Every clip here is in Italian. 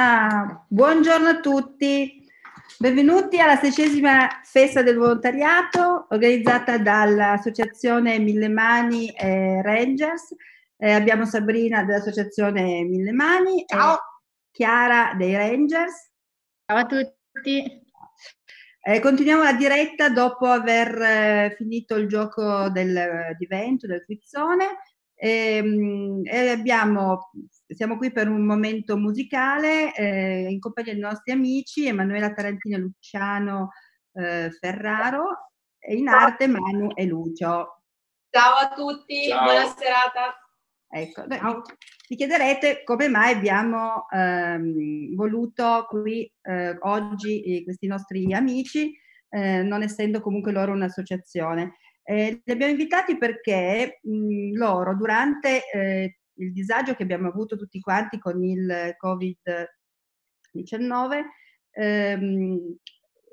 Ah, buongiorno a tutti, benvenuti alla sedicesima festa del volontariato organizzata dall'associazione Mille Mani e Rangers. Eh, abbiamo Sabrina dell'associazione Mille Mani Ciao. e Chiara dei Rangers. Ciao a tutti. Eh, continuiamo la diretta dopo aver eh, finito il gioco del, di vento, del quizzone. E, ehm, e abbiamo, siamo qui per un momento musicale eh, in compagnia dei nostri amici Emanuela Tarantino e Luciano eh, Ferraro e in arte Manu e Lucio. Ciao a tutti, Ciao. buona serata. Ecco, vi chiederete come mai abbiamo ehm, voluto qui eh, oggi eh, questi nostri amici, eh, non essendo comunque loro un'associazione. Eh, li abbiamo invitati perché mh, loro durante eh, il disagio che abbiamo avuto tutti quanti con il Covid-19, ehm,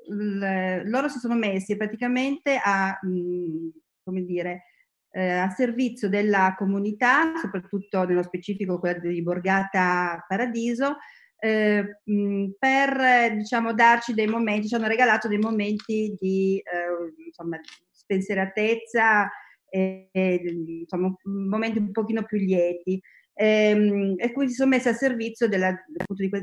l- loro si sono messi praticamente a, mh, come dire, eh, a servizio della comunità, soprattutto nello specifico quella di Borgata Paradiso, eh, per diciamo, darci dei momenti, ci hanno regalato dei momenti di eh, insomma, spensieratezza e, e insomma, momenti un pochino più lieti. E, ehm, e quindi si sono messi a servizio della,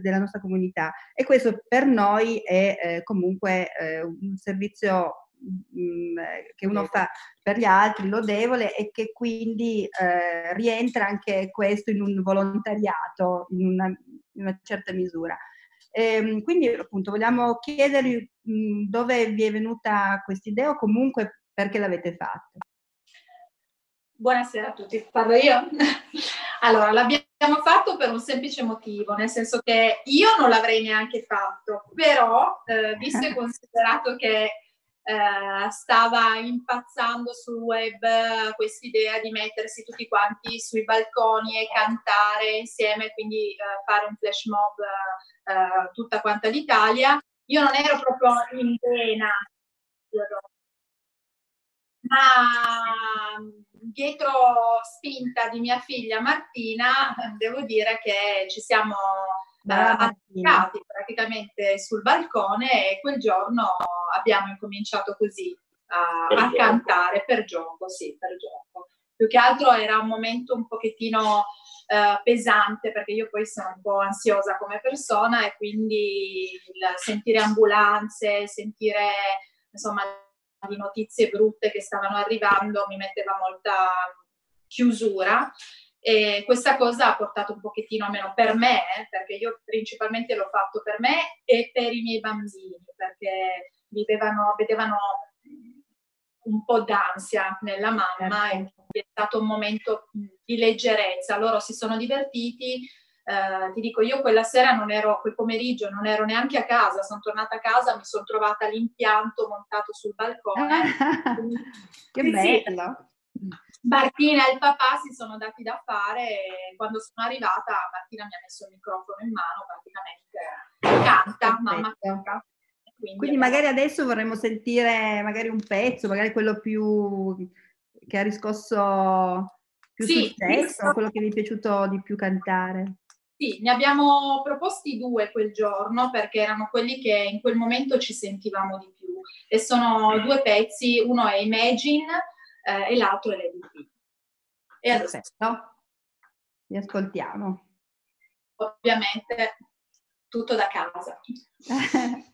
della, nostra comunità e questo per noi è eh, comunque eh, un servizio mh, mm, che uno fa per gli altri, lodevole e che quindi eh, rientra anche questo in un volontariato in una, in una certa misura. E, ehm, quindi appunto vogliamo chiedervi mh, dove vi è venuta questa idea o comunque perché l'avete fatto? Buonasera a tutti, parlo io. allora, l'abbiamo fatto per un semplice motivo, nel senso che io non l'avrei neanche fatto, però eh, visto e considerato che eh, stava impazzando sul web questa idea di mettersi tutti quanti sui balconi e cantare insieme, quindi eh, fare un flash mob eh, tutta quanta l'Italia. Io non ero proprio in vena ma dietro spinta di mia figlia Martina, devo dire che ci siamo attaccati praticamente sul balcone e quel giorno abbiamo incominciato così a, a cantare per gioco, sì, per gioco. Più che altro era un momento un pochettino uh, pesante perché io poi sono un po' ansiosa come persona e quindi sentire ambulanze, sentire insomma di notizie brutte che stavano arrivando mi metteva molta chiusura e questa cosa ha portato un pochettino, almeno per me, perché io principalmente l'ho fatto per me e per i miei bambini, perché vivevano, vedevano un po' d'ansia nella mamma certo. e è stato un momento di leggerezza. Loro si sono divertiti, eh, ti dico, io quella sera non ero, quel pomeriggio non ero neanche a casa, sono tornata a casa, mi sono trovata l'impianto montato sul balcone. che sì, bello! Martina e il papà si sono dati da fare e quando sono arrivata Martina mi ha messo il microfono in mano, praticamente canta, mamma canta. Quindi, Quindi magari adesso vorremmo sentire magari un pezzo, magari quello più che ha riscosso più sì, successo, quello che vi è piaciuto di più cantare. Sì, ne abbiamo proposti due quel giorno perché erano quelli che in quel momento ci sentivamo di più e sono due pezzi, uno è Imagine eh, e l'altro è Lady P. E adesso li ascoltiamo. Ovviamente tutto da casa.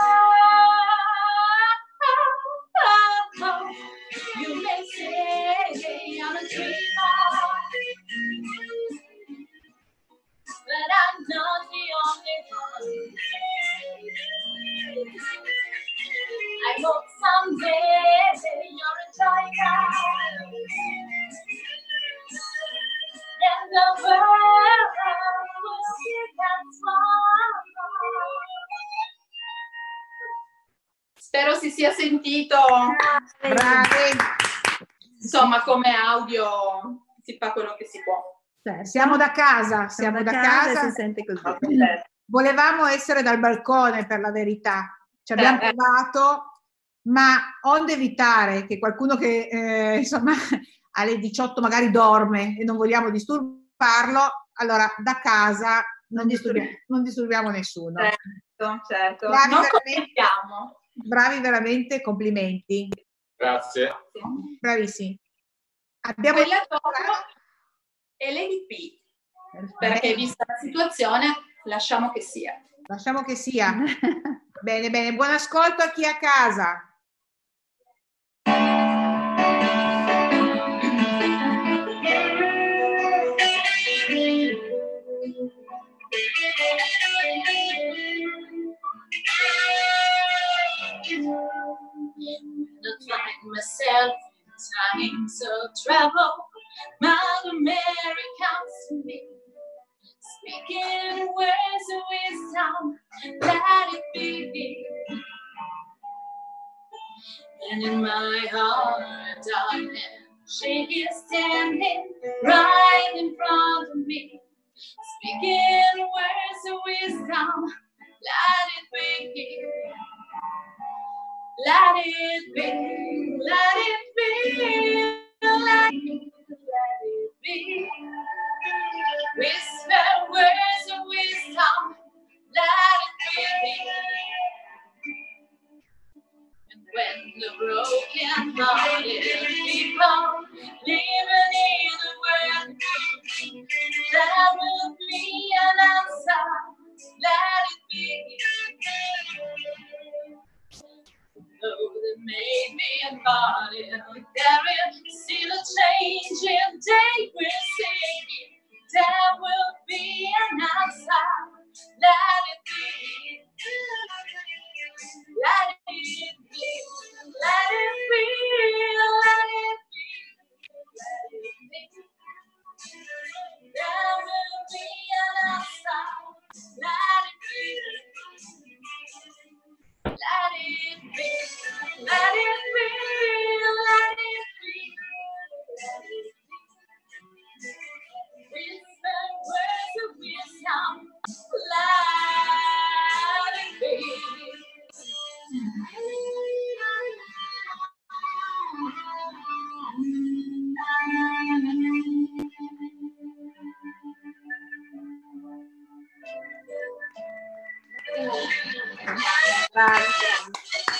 sentito, Bravi. insomma, come audio si fa quello che si può. Certo. Siamo da casa, siamo da casa. e si sente così. Volevamo essere dal balcone per la verità. Ci abbiamo Eh, provato, ma onde evitare che qualcuno che eh, insomma alle 18 magari dorme e non vogliamo disturbarlo, allora da casa non disturbiamo, non disturbiamo nessuno. Certo, certo. Bravi non veramente. Bravi veramente, complimenti. Grazie. Bravissimi. Abbiamo Quella dopo è Lady P, perché vista la situazione lasciamo che sia. Lasciamo che sia. Bene, bene. Buon ascolto a chi è a casa. Not find myself in times of trouble. Mother Mary comes to me, speaking words of wisdom, let it be. And in my heart, darling, she is standing right in front of me, speaking words of wisdom, let it be. Let it be, let it be, let it, let it be. Whisper words of wisdom, let it be. And when the broken hearted people living in the world, there will be an answer, let it be. Though there may be a body, there is still a changing day we're seeing. There will be an answer. It. Let it be. Let it be. Let it be. Let it be. There will be an answer. Let it be. Let it be, let it be, let it be, words of wisdom, let it be. Thank you. 拜拜。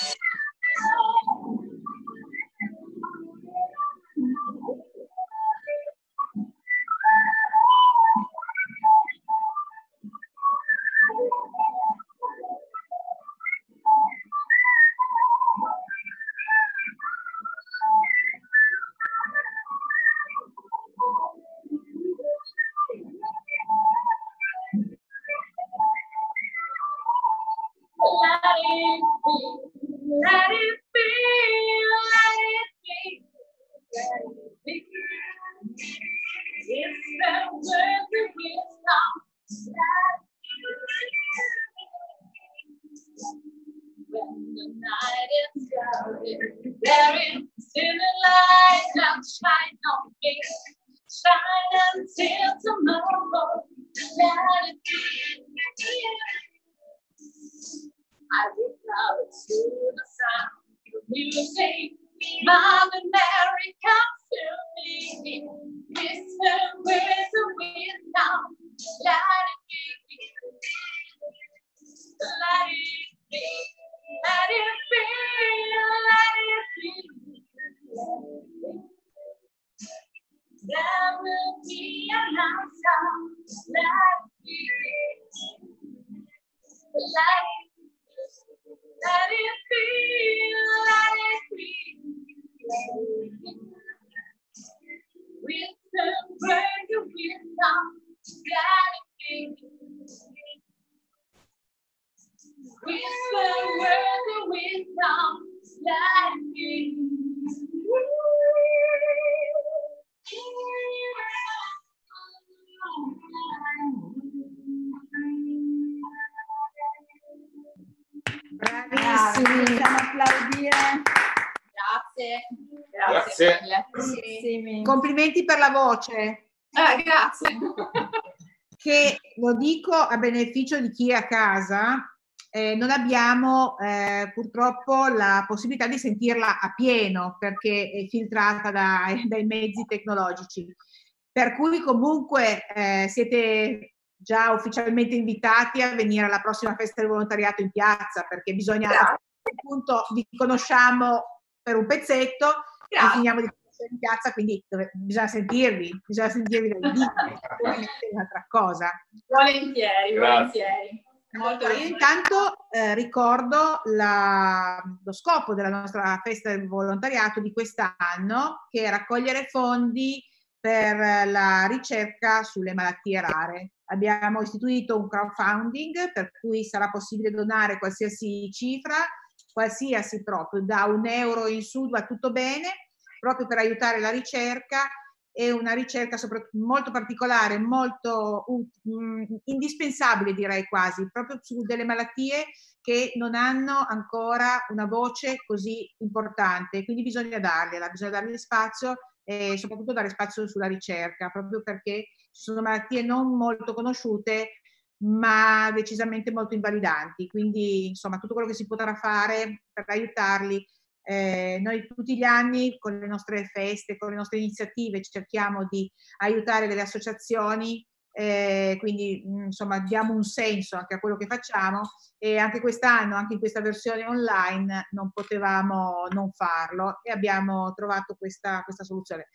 It be, let it be, let it be, let it be. It's. When the night is voce, Ah, grazie. che lo dico a beneficio di chi è a casa. eh, non abbiamo eh, purtroppo la possibilità di sentirla a pieno perché è filtrata dai, dai mezzi tecnologici. Per cui comunque eh, siete già ufficialmente invitati a venire alla prossima festa del volontariato in piazza perché bisogna Grazie. appunto vi conosciamo per un pezzetto e finiamo di in piazza quindi dove- bisogna sentirvi bisogna sentirvi dal vivo sicuramente è un'altra cosa Volentieri, volentieri. Molto io bene. intanto eh, ricordo la- lo scopo della nostra festa del volontariato di quest'anno che è raccogliere fondi per la ricerca sulle malattie rare. Abbiamo istituito un crowdfunding per cui sarà possibile donare qualsiasi cifra, qualsiasi proprio, da un euro in su va tutto bene, proprio per aiutare la ricerca e una ricerca molto particolare, molto mh, indispensabile direi quasi, proprio su delle malattie che non hanno ancora una voce così importante, quindi bisogna dargliela, bisogna dargli spazio e soprattutto dare spazio sulla ricerca, proprio perché ci sono malattie non molto conosciute ma decisamente molto invalidanti, quindi insomma tutto quello che si potrà fare per aiutarli eh, noi tutti gli anni con le nostre feste, con le nostre iniziative cerchiamo di aiutare delle associazioni, eh, quindi mh, insomma diamo un senso anche a quello che facciamo e anche quest'anno, anche in questa versione online, non potevamo non farlo e abbiamo trovato questa, questa soluzione.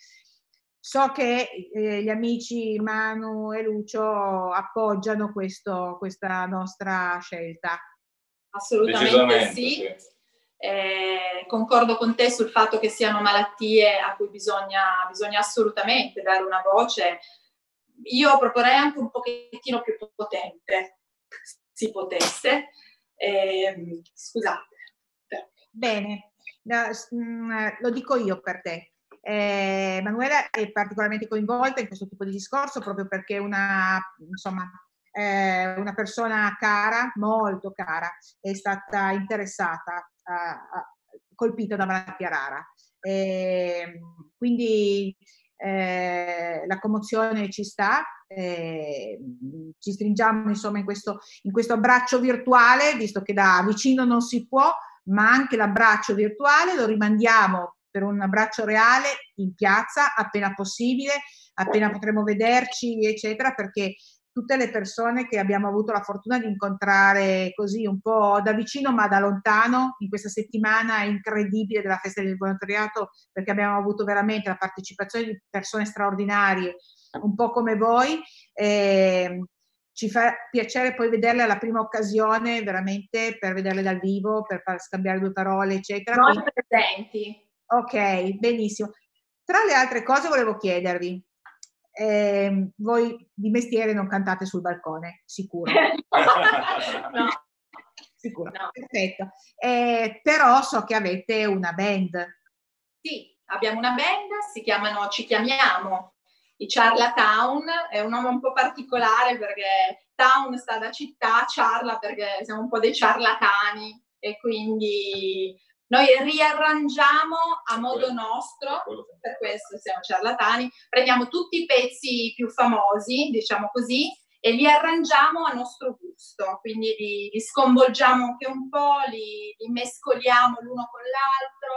So che eh, gli amici Manu e Lucio appoggiano questo, questa nostra scelta. Assolutamente sì. sì. Eh, concordo con te sul fatto che siano malattie a cui bisogna, bisogna assolutamente dare una voce. Io proporrei anche un pochettino più potente, si potesse. Eh, scusate. Bene, No, mh, lo dico io per te. Eh, Manuela è particolarmente coinvolta in questo tipo di discorso proprio perché è una, insomma, eh, una persona cara, molto cara, è stata interessata, colpita da malattia rara. Eh, quindi eh, la commozione ci sta, eh, ci stringiamo insomma in questo, in questo abbraccio virtuale, visto che da vicino non si può, ma anche l'abbraccio virtuale lo rimandiamo per un abbraccio reale in piazza appena possibile, appena potremo vederci, eccetera, perché tutte le persone che abbiamo avuto la fortuna di incontrare così un po' da vicino ma da lontano in questa settimana incredibile della festa del volontariato, perché abbiamo avuto veramente la partecipazione di persone straordinarie, un po' come voi. eh, ci fa piacere poi vederle alla prima occasione, veramente per vederle dal vivo, per far scambiare due parole, eccetera. Noi presenti. Ok, benissimo. Tra le altre cose volevo chiedervi, ehm, voi di mestiere non cantate sul balcone, sicuro. no. Sicuro, No. perfetto. Eh, però so che avete una band. Sì, abbiamo una band, si chiamano, ci chiamiamo i Charlatown, è un nome un po' particolare perché town sta da città, charla perché siamo un po' dei ciarlatani e quindi noi riarrangiamo a modo nostro, per questo siamo ciarlatani, prendiamo tutti i pezzi più famosi, diciamo così, e li arrangiamo a nostro gusto, quindi li, li sconvolgiamo anche un po', li, li mescoliamo l'uno con l'altro,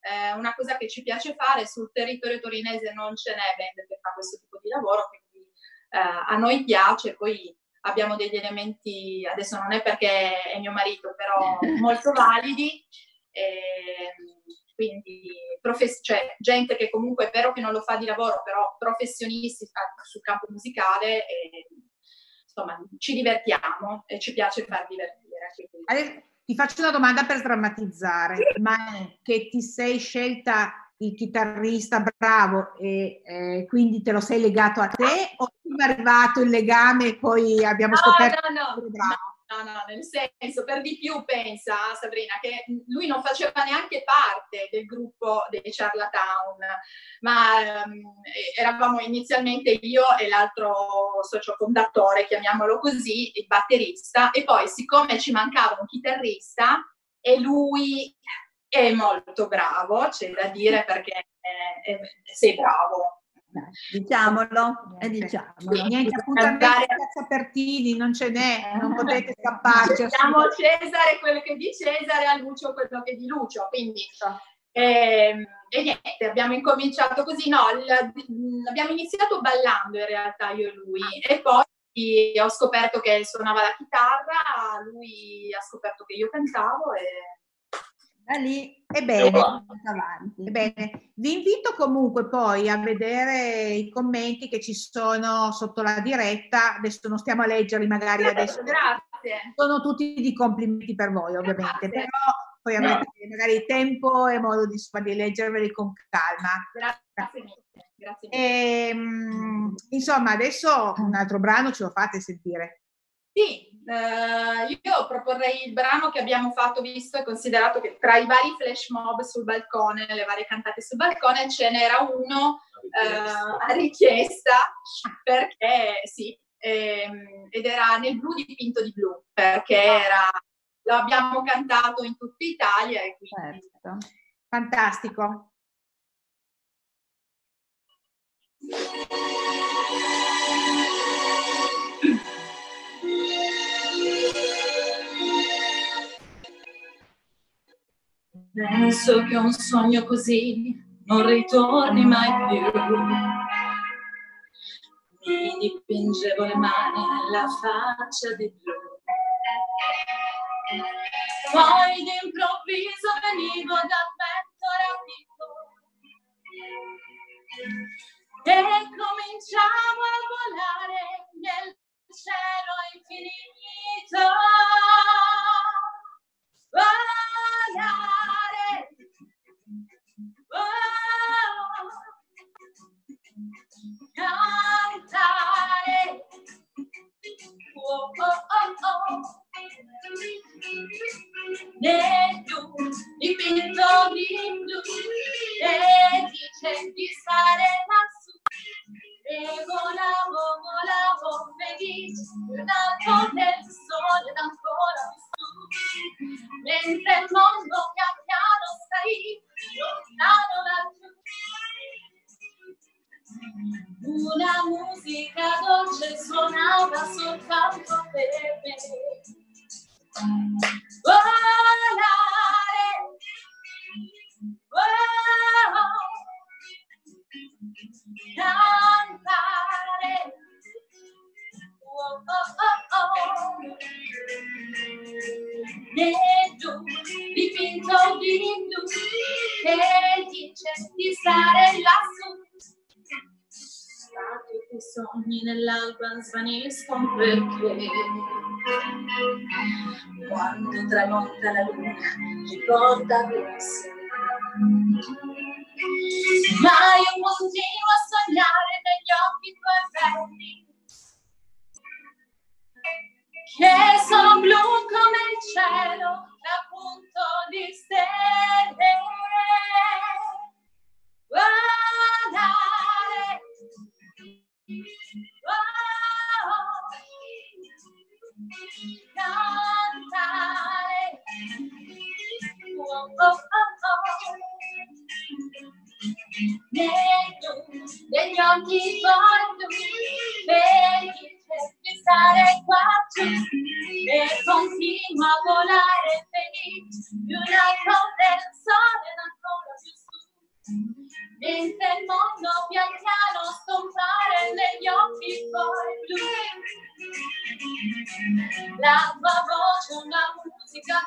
eh, una cosa che ci piace fare sul territorio torinese non ce n'è band che fa questo tipo di lavoro, quindi eh, a noi piace, poi abbiamo degli elementi, adesso non è perché è mio marito, però molto validi, e, quindi profes- cioè, gente che comunque è vero che non lo fa di lavoro, però professionisti sul campo musicale, e, insomma ci divertiamo e ci piace far divertire. quindi- ti faccio una domanda per drammatizzare, ma è che ti sei scelta il chitarrista bravo e eh, quindi te lo sei legato a te o è arrivato il legame e poi abbiamo scoperto no, no, che no, bravo? No, no, nel senso, per di più pensa Sabrina che lui non faceva neanche parte del gruppo dei Charlatown, ma ehm, eravamo inizialmente io e l'altro socio fondatore, chiamiamolo così, il batterista, e poi siccome ci mancava un chitarrista e lui è molto bravo, c'è da dire perché è- è- sei bravo. Diciamolo e Niente. diciamolo. Niente appuntamenti Andare- a Piazza Pertini, non ce n'è, non potete scapparci. Diamo a Cesare quello che è di Cesare, a Lucio quello che è di Lucio, quindi ehm, e niente, abbiamo incominciato così, no, abbiamo iniziato ballando in realtà io e lui e poi ho scoperto che suonava la chitarra, lui ha scoperto che io cantavo e Da lì Ebbene, avanti. Ebbene, vi invito comunque poi a vedere i commenti che ci sono sotto la diretta. Adesso non stiamo a leggerli magari adesso. grazie. Sono tutti di complimenti per voi, ovviamente, Grazie. però poi avrete magari tempo e modo di, di leggerveli con calma. Grazie mille. Grazie mille. Ehm, insomma, adesso un altro brano ce lo fate sentire. Sì, eh, io proporrei il brano che abbiamo fatto, visto e considerato che tra i vari flash mob sul balcone, le varie cantate sul balcone, ce n'era uno eh, a richiesta, perché sì, ehm, ed era nel blu dipinto di blu, perché era, lo abbiamo cantato in tutta Italia e quindi Certo. Fantastico. Penso che un sogno così non ritorni mai più. Mi dipingevo le mani nella faccia di blu. Poi d'improvviso venivo dal vento rapido e cominciavo a volare nel cielo infinito. Svaniscono perché quando tramonta la luna ricorda per sé. Ma io continuo a sognare negli occhi tuoi belli che sono blu come il cielo da punto di stelle. Guardare. Cantare. Oh, oh, oh. Negli occhi tuoi vedi di stare qua giù e continua a volare felice di un altro del sole ancora più su mentre il mondo la tua voce è una musica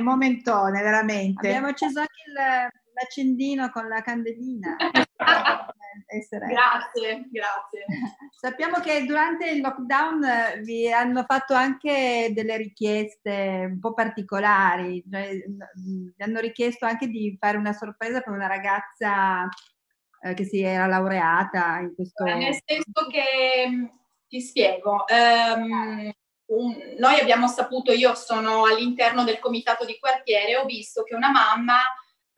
Momentone, momentone, veramente. Abbiamo acceso anche il- l'accendino con la candelina. Essere- Grazie, grazie. Sappiamo che durante il lockdown eh, vi hanno fatto anche delle richieste un po' particolari, cioè, mm, vi hanno richiesto anche di fare una sorpresa per una ragazza eh, che si era laureata in questo... Nel senso che mh, ti spiego, ehm, un- noi abbiamo saputo, io sono all'interno del comitato di quartiere, ho visto che una mamma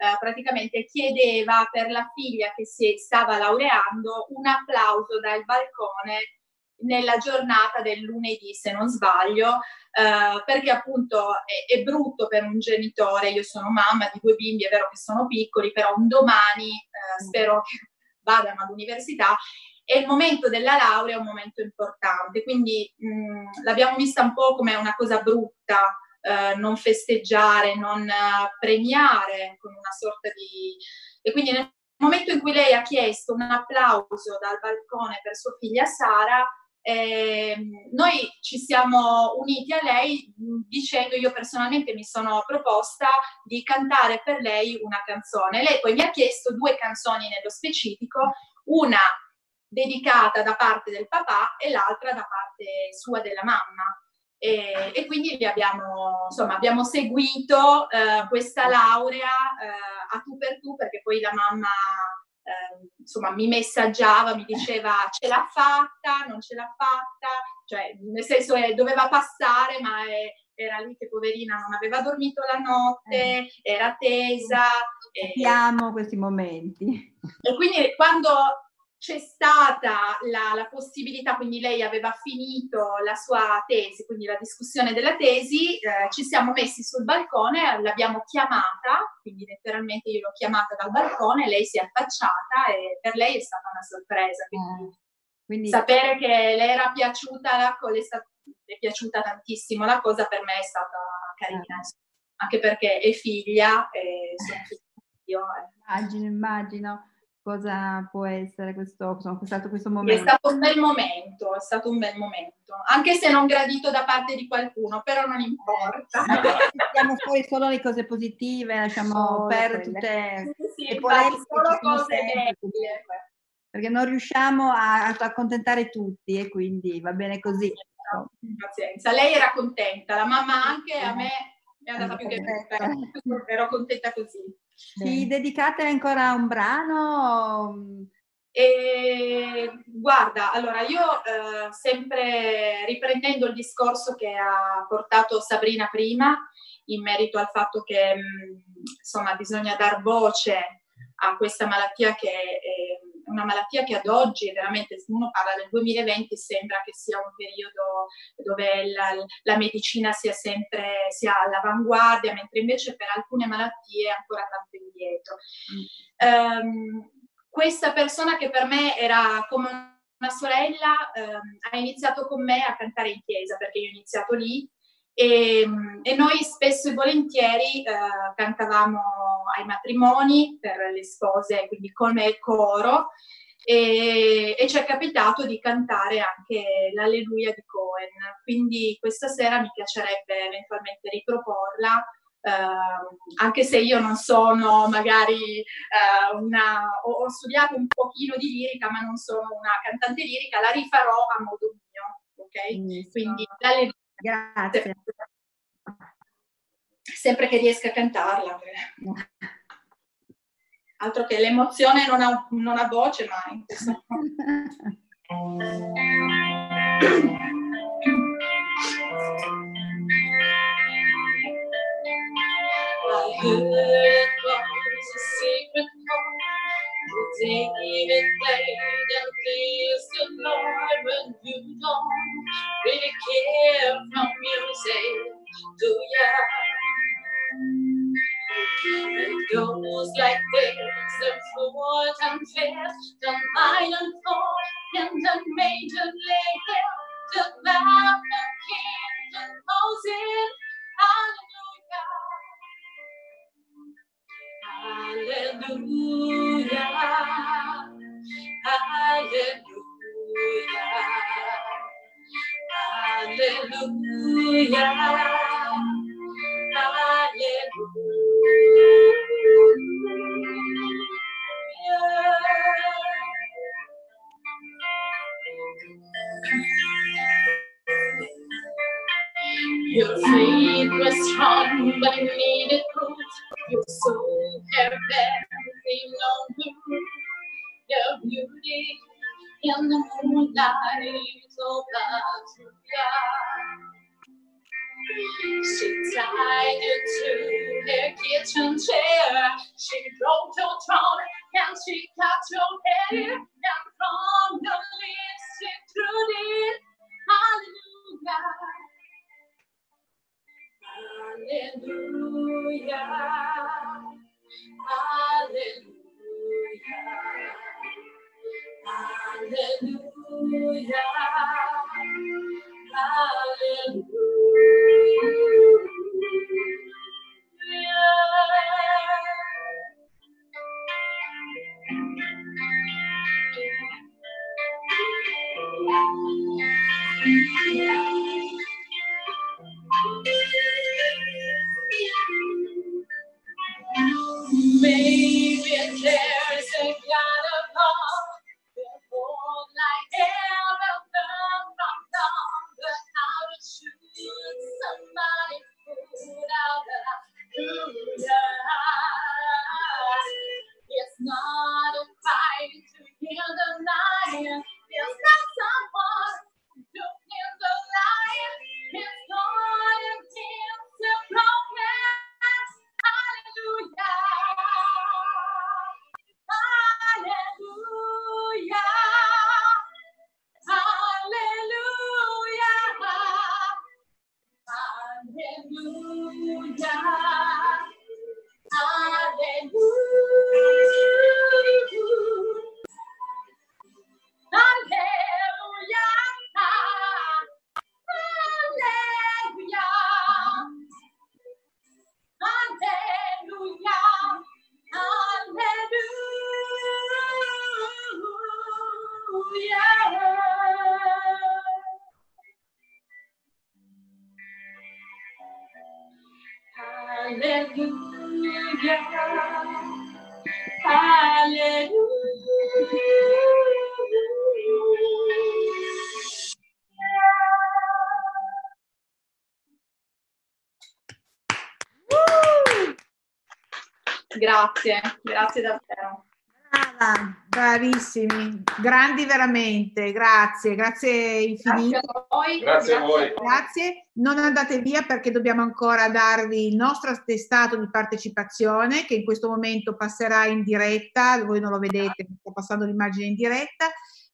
eh, praticamente chiedeva per la figlia che si stava laureando un applauso dal balcone nella giornata del lunedì, se non sbaglio, eh, perché appunto è, è brutto per un genitore, io sono mamma di due bimbi, è vero che sono piccoli, però un domani eh, spero che vadano all'università e il momento della laurea è un momento importante, quindi mh, l'abbiamo vista un po' come una cosa brutta, eh, non festeggiare, non eh, premiare con una sorta di... E quindi nel momento in cui lei ha chiesto un applauso dal balcone per sua figlia Sara, ehm, noi ci siamo uniti a lei dicendo io personalmente mi sono proposta di cantare per lei una canzone. Lei poi mi ha chiesto due canzoni nello specifico, una dedicata da parte del papà e l'altra da parte sua della mamma. E, e quindi abbiamo, insomma, abbiamo seguito eh, questa laurea eh, a tu per tu perché poi la mamma eh, insomma, mi messaggiava, mi diceva ce l'ha fatta, non ce l'ha fatta, cioè nel senso eh, doveva passare ma eh, era lì che poverina non aveva dormito la notte, era tesa. e- Capiamo questi momenti. e quindi quando c'è stata la, la possibilità, quindi lei aveva finito la sua tesi, quindi la discussione della tesi, eh, ci siamo messi sul balcone, l'abbiamo chiamata, quindi letteralmente io l'ho chiamata dal balcone, lei si è affacciata e per lei è stata una sorpresa. Quindi Quindi sapere che le era piaciuta la cosa, le è, sta- le è piaciuta tantissimo la cosa, per me è stata carina, insomma. anche perché è figlia e sono figlia io. eh. immagino, immagino cosa può essere questo, insomma, è stato questo È momento. stato un bel momento, è stato un bel momento, anche se non gradito da parte di qualcuno, però non importa. Tiriamo fuori solo le cose positive, lasciamo Solo per quelle. tutte Sì, sì, le polemiche solo cose sempre, belle. perché non riusciamo a, a accontentare tutti e quindi va bene così. Pazienza, lei era contenta, la mamma anche, a me è andata più che bene, ero contenta così. Ci dedicate ancora a un brano? E guarda, allora io eh, sempre riprendendo il discorso che ha portato Sabrina prima in merito al fatto che mh, insomma bisogna dar voce a questa malattia che è una malattia che ad oggi veramente se uno parla del 2020 sembra che sia un periodo dove la, la medicina sia sempre sia all'avanguardia mentre invece per alcune malattie è ancora tanto indietro. Ehm, questa persona che per me era come una sorella eh, ha iniziato con me a cantare in chiesa perché io ho iniziato lì e, e noi spesso e volentieri eh, cantavamo ai matrimoni per le spose, quindi come coro e, e, ci è capitato di cantare anche l'Alleluia di Cohen. Quindi questa sera mi piacerebbe eventualmente riproporla Uh, anche se io non sono magari uh, una, ho, ho, studiato un pochino di lirica, ma non sono una cantante lirica, la rifarò a modo mio, ok? Quindi dalle... Grazie. Sempre che riesca a cantarla. Altro che l'emozione non ha, non ha voce, ma in questo Good was a secret code. David played and pleased the Lord when you don't really care for music, do ya? It goes like this, the fourth and fifth, the minor chord, and the major layer, the loud king composing, hallelujah. Hallelujah. Hallelujah. Hallelujah. Your faith was strong, but it needed proof. The moonlight, oh hallelujah. She tied you to her kitchen chair. She broke your throne and she cut your hair. And from your lips she threw it. Hallelujah. Hallelujah. Hallelujah. Aleluia, aleluia. Me. Grazie, grazie davvero. Brava, bravissimi, grandi veramente, grazie, grazie Grazie infinite. a voi. Grazie a voi. Grazie, non andate via perché dobbiamo ancora darvi il nostro attestato di partecipazione che in questo momento passerà in diretta, voi non lo vedete, sto passando l'immagine in diretta,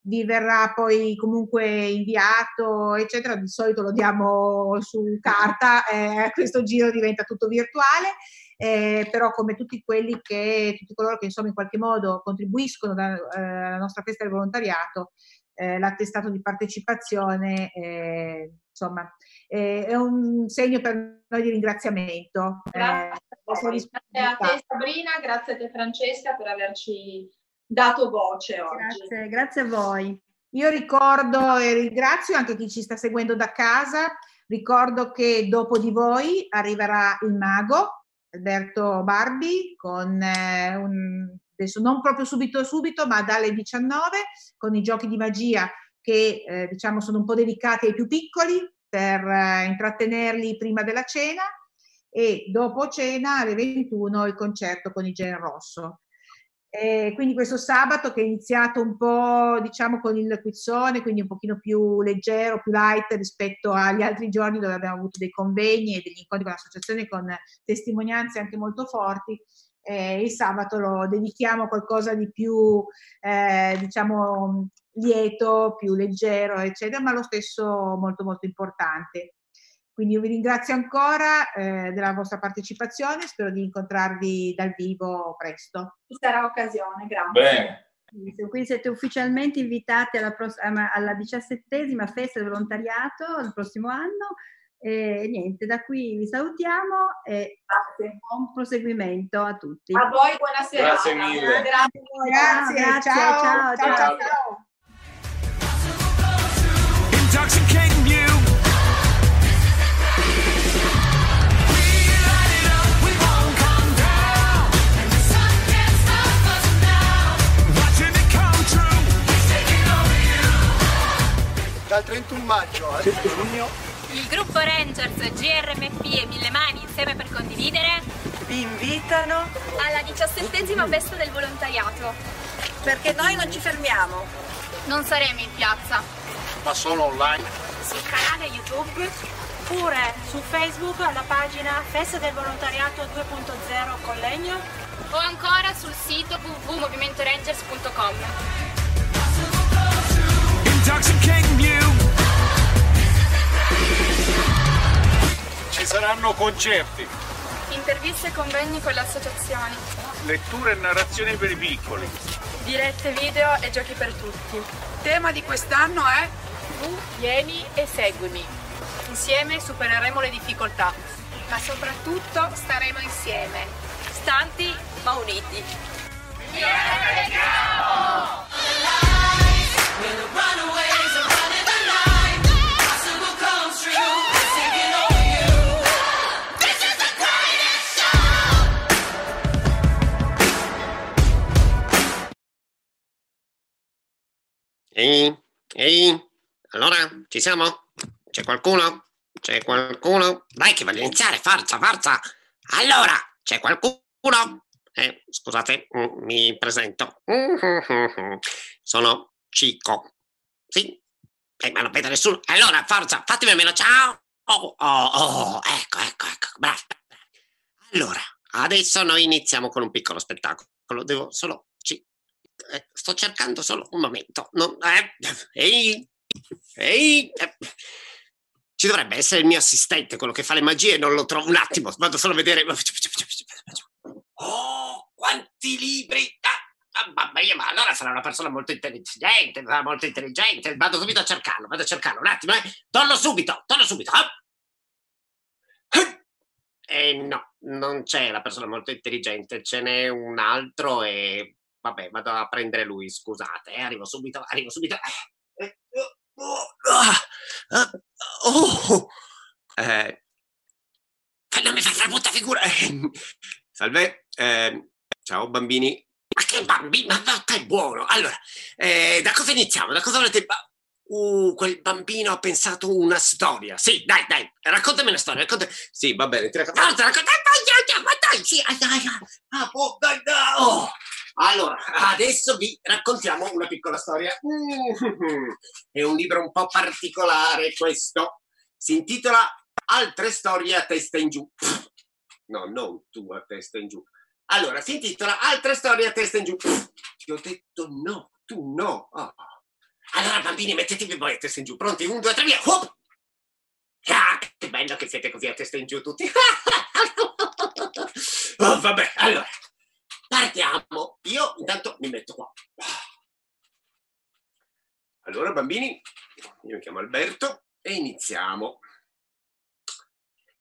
vi verrà poi comunque inviato, eccetera, di solito lo diamo su carta, eh, a questo giro diventa tutto virtuale eh, però come tutti quelli che, tutti coloro che insomma in qualche modo contribuiscono da, eh, alla nostra festa del volontariato, eh, l'attestato di partecipazione, eh, insomma, eh, è un segno per noi di ringraziamento. Grazie, grazie a te Sabrina, grazie a te Francesca per averci dato voce oggi. Grazie, grazie a voi. Io ricordo e ringrazio anche chi ci sta seguendo da casa, ricordo che dopo di voi arriverà il mago Alberto Barbi con eh, un, adesso non proprio subito subito, ma dalle 19 con i giochi di magia che eh, diciamo sono un po' dedicati ai più piccoli per eh, intrattenerli prima della cena e dopo cena alle 21 il concerto con il Gen Rosso. E quindi questo sabato che è iniziato un po' diciamo con il quizzone, quindi un pochino più leggero, più light rispetto agli altri giorni dove abbiamo avuto dei convegni e degli incontri con l'associazione con testimonianze anche molto forti. Eh, il sabato lo dedichiamo a qualcosa di più, eh, diciamo, lieto, più leggero, eccetera, ma lo stesso molto molto importante. Quindi io vi ringrazio ancora eh, della vostra partecipazione, spero di incontrarvi dal vivo presto. Ci sarà occasione, grazie. Bene. Quindi siete ufficialmente invitati alla, alla diciassettesima festa del volontariato il prossimo anno. E niente, da qui vi salutiamo e grazie. buon proseguimento a tutti. A voi, buonasera. Grazie mille. Grazie, grazie, grazie, ciao, ciao, ciao. ciao. ciao. intoxicating dal 31 maggio al 7 giugno Il gruppo Rangers GRMP e Mille Mani insieme per condividere vi invitano alla diciassettesima festa del volontariato. perché noi non ci fermiamo. Non saremo in piazza, ma solo online sul canale YouTube oppure su Facebook alla pagina Festa del Volontariato 2.0 Collegno o ancora sul sito www.movimentorangers.com. Intoxicating you. Ci saranno concerti, Interviste e convegni con le associazioni, letture e narrazioni per i piccoli. dirette video e giochi per tutti. tema di quest'anno è Tu vieni e seguimi. Insieme supereremo le difficoltà, ma soprattutto staremo insieme, stanti ma uniti. Ehi, ehi, allora ci siamo? C'è qualcuno? C'è qualcuno? Dai che voglio iniziare, forza, forza! Allora, c'è qualcuno? Eh, scusate, mm, mi presento. Sono Cico. Sì? Eh, ma non vedo nessuno. Allora, forza, fatemi almeno ciao! Oh, oh, oh, ecco, ecco, ecco, bravo. Allora, adesso noi iniziamo con un piccolo spettacolo. Devo solo... Ci, eh, sto cercando solo un momento. Non, eh, ehi, ehi, eh, ci dovrebbe essere il mio assistente, quello che fa le magie, non lo trovo un attimo, vado solo a vedere. Oh, quanti libri! Ah, mamma mia, ma allora sarà una persona molto intelligente, molto intelligente. Vado subito a cercarlo, vado a cercarlo, un attimo, eh. Torno subito, torno subito. Ah. Eh, no, non c'è la persona molto intelligente, ce n'è un altro e vabbè, vado a prendere lui, scusate, eh, arrivo subito, arrivo subito. Eh, oh, ah, ah, oh, eh, non mi fai fare brutta figura. Salve, eh, ciao bambini. Ma che bambini? Ma che buono. Allora, eh, da cosa iniziamo? Da cosa volete? Uh, quel bambino ha pensato una storia. Sì, dai, dai, raccontami una storia. Racconta... Sì, va bene, ti racconto. Forza, racconta... Dai, ma dai, sì, dai, dai, ah, oh, dai, dai, oh. Allora, adesso vi raccontiamo una piccola storia. Mm, È un libro un po' particolare questo. Si intitola Altre storie a testa in giù. No, non tu a testa in giù. Allora, si intitola Altre storie a testa in giù. Ti ho detto no, tu no. Oh. Allora, bambini, mettetevi voi a testa in giù. Pronti? Un, due, tre, via. Hop! Ah, che bello che siete così a testa in giù tutti. Oh, vabbè, allora, partiamo. Io intanto mi metto qua. Allora, bambini, io mi chiamo Alberto e iniziamo.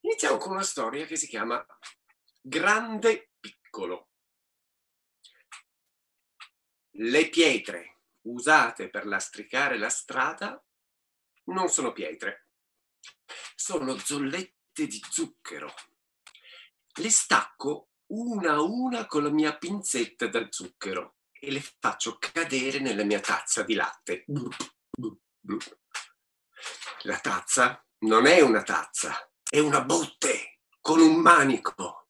Iniziamo con una storia che si chiama Grande Piccolo. Le pietre usate per lastricare la strada non sono pietre, sono zollette di zucchero. Le stacco una a una con la mia pinzetta da zucchero e le faccio cadere nella mia tazza di latte. La tazza non è una tazza, è una botte con un manico.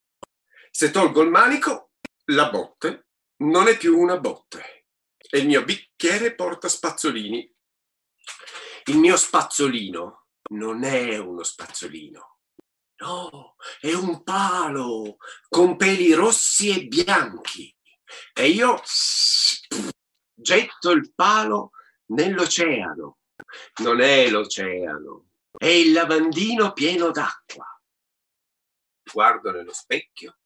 Se tolgo il manico, la botte non è più una botte e il mio bicchiere porta spazzolini. Il mio spazzolino non è uno spazzolino, no, è un palo con peli rossi e bianchi e io getto il palo nell'oceano. Non è l'oceano, è il lavandino pieno d'acqua. Guardo nello specchio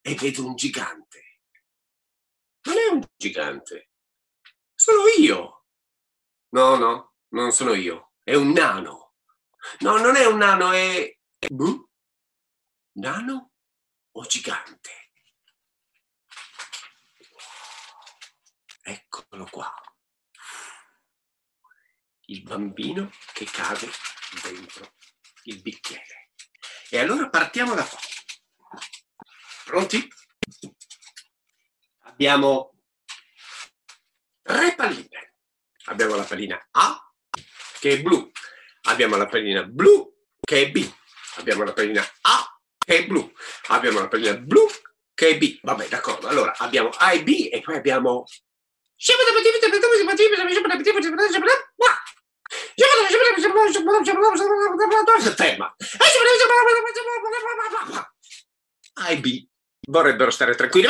e vedo un gigante. Non è un gigante, sono io. No, no, non sono io, è un nano. No, non è un nano, è... Boh? Nano o gigante? Eccolo qua. Il bambino che cade dentro il bicchiere. E allora partiamo da qua. Pronti? Abbiamo tre palline. Abbiamo la pallina A che è blu. Abbiamo la pallina blu che è B. Abbiamo la pallina A che è blu. Abbiamo la pallina blu che è B. Vabbè, d'accordo. Allora abbiamo A e B e poi abbiamo Ferma. A e B vorrebbero stare tranquilli.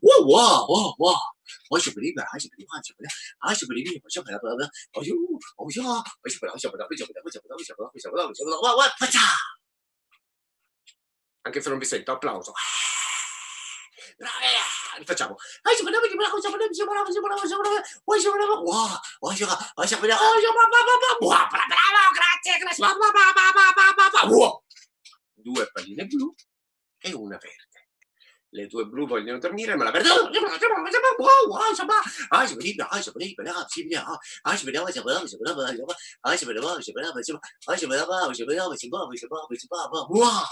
Wow, wow, wow, wow. I should believe that. I should believe. I should believe. I should believe. I should believe. Oh, you. Oh, yeah. I should believe. I should believe. I should believe. I should believe. I should believe. I should believe. I should believe. What? What? Paccia! Anche se non vi sento, applauso. Bravi! Facciamo. I should believe. I should believe. I should believe. I should believe. I should believe. I should believe. Wow. I should. I should believe. I should believe. Wow. Bravo, grazie, grazie. Due palline blu e una verde. Le due blu vogliono dormire, ma la verde. Wow!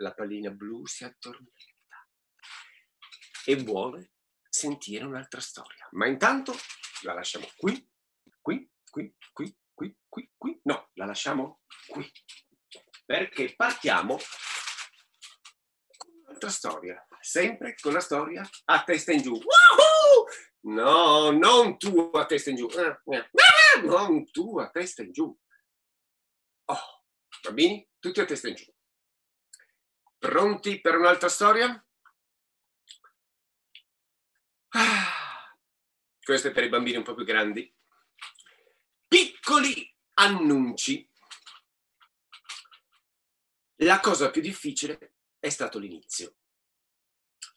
La pallina blu si addormenta e vuole sentire un'altra storia. Ma intanto la lasciamo qui, qui, qui, qui, qui, qui, qui. No, la lasciamo qui. Perché partiamo un'altra storia, sempre con la storia a testa in giù. Woohoo! No, non tu a testa in giù. Eh, eh. Non tu a testa in giù. Oh, bambini, tutti a testa in giù. Pronti per un'altra storia? Ah, questo è per i bambini un po' più grandi. Piccoli annunci. La cosa più difficile è stato l'inizio.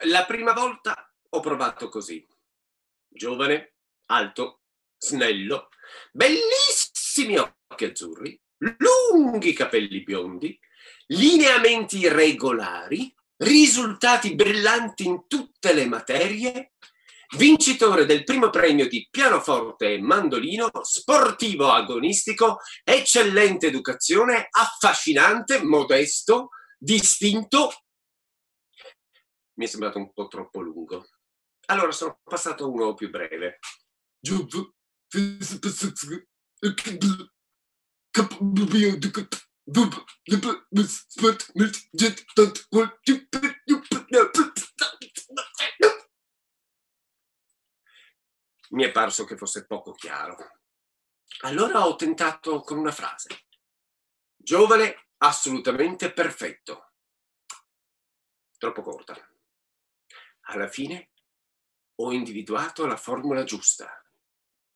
La prima volta ho provato così. Giovane, alto, snello, bellissimi occhi azzurri, lunghi capelli biondi, lineamenti regolari, risultati brillanti in tutte le materie, vincitore del primo premio di pianoforte e mandolino, sportivo agonistico, eccellente educazione, affascinante, modesto, distinto. Mi è sembrato un po' troppo lungo. Allora sono passato uno più breve. Mi è parso che fosse poco chiaro. Allora ho tentato con una frase. Giovane, assolutamente perfetto. Troppo corta. Alla fine ho individuato la formula giusta.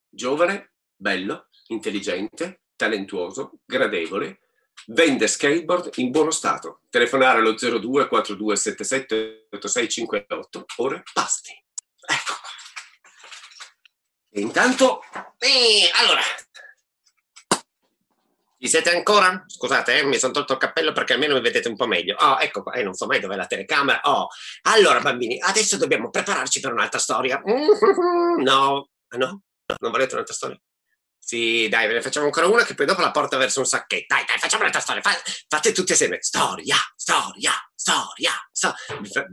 Giovane, bello, intelligente, talentuoso, gradevole, vende skateboard in buono stato. Telefonare allo 02 4277 8658, ore pasti. Ecco qua. E intanto, eh, allora, ci siete ancora? Scusate, eh, mi sono tolto il cappello perché almeno mi vedete un po' meglio. Oh, ecco qua, eh, non so mai dov'è la telecamera. Oh, allora bambini, adesso dobbiamo prepararci per un'altra storia. Mm, No, no? Non volete un'altra storia? Sì, dai, ve ne facciamo ancora una che poi dopo la porta verso un sacchetto. Dai, dai, facciamo un'altra storia. Fa- fate tutti assieme. Storia, storia, storia. sto- vi fa-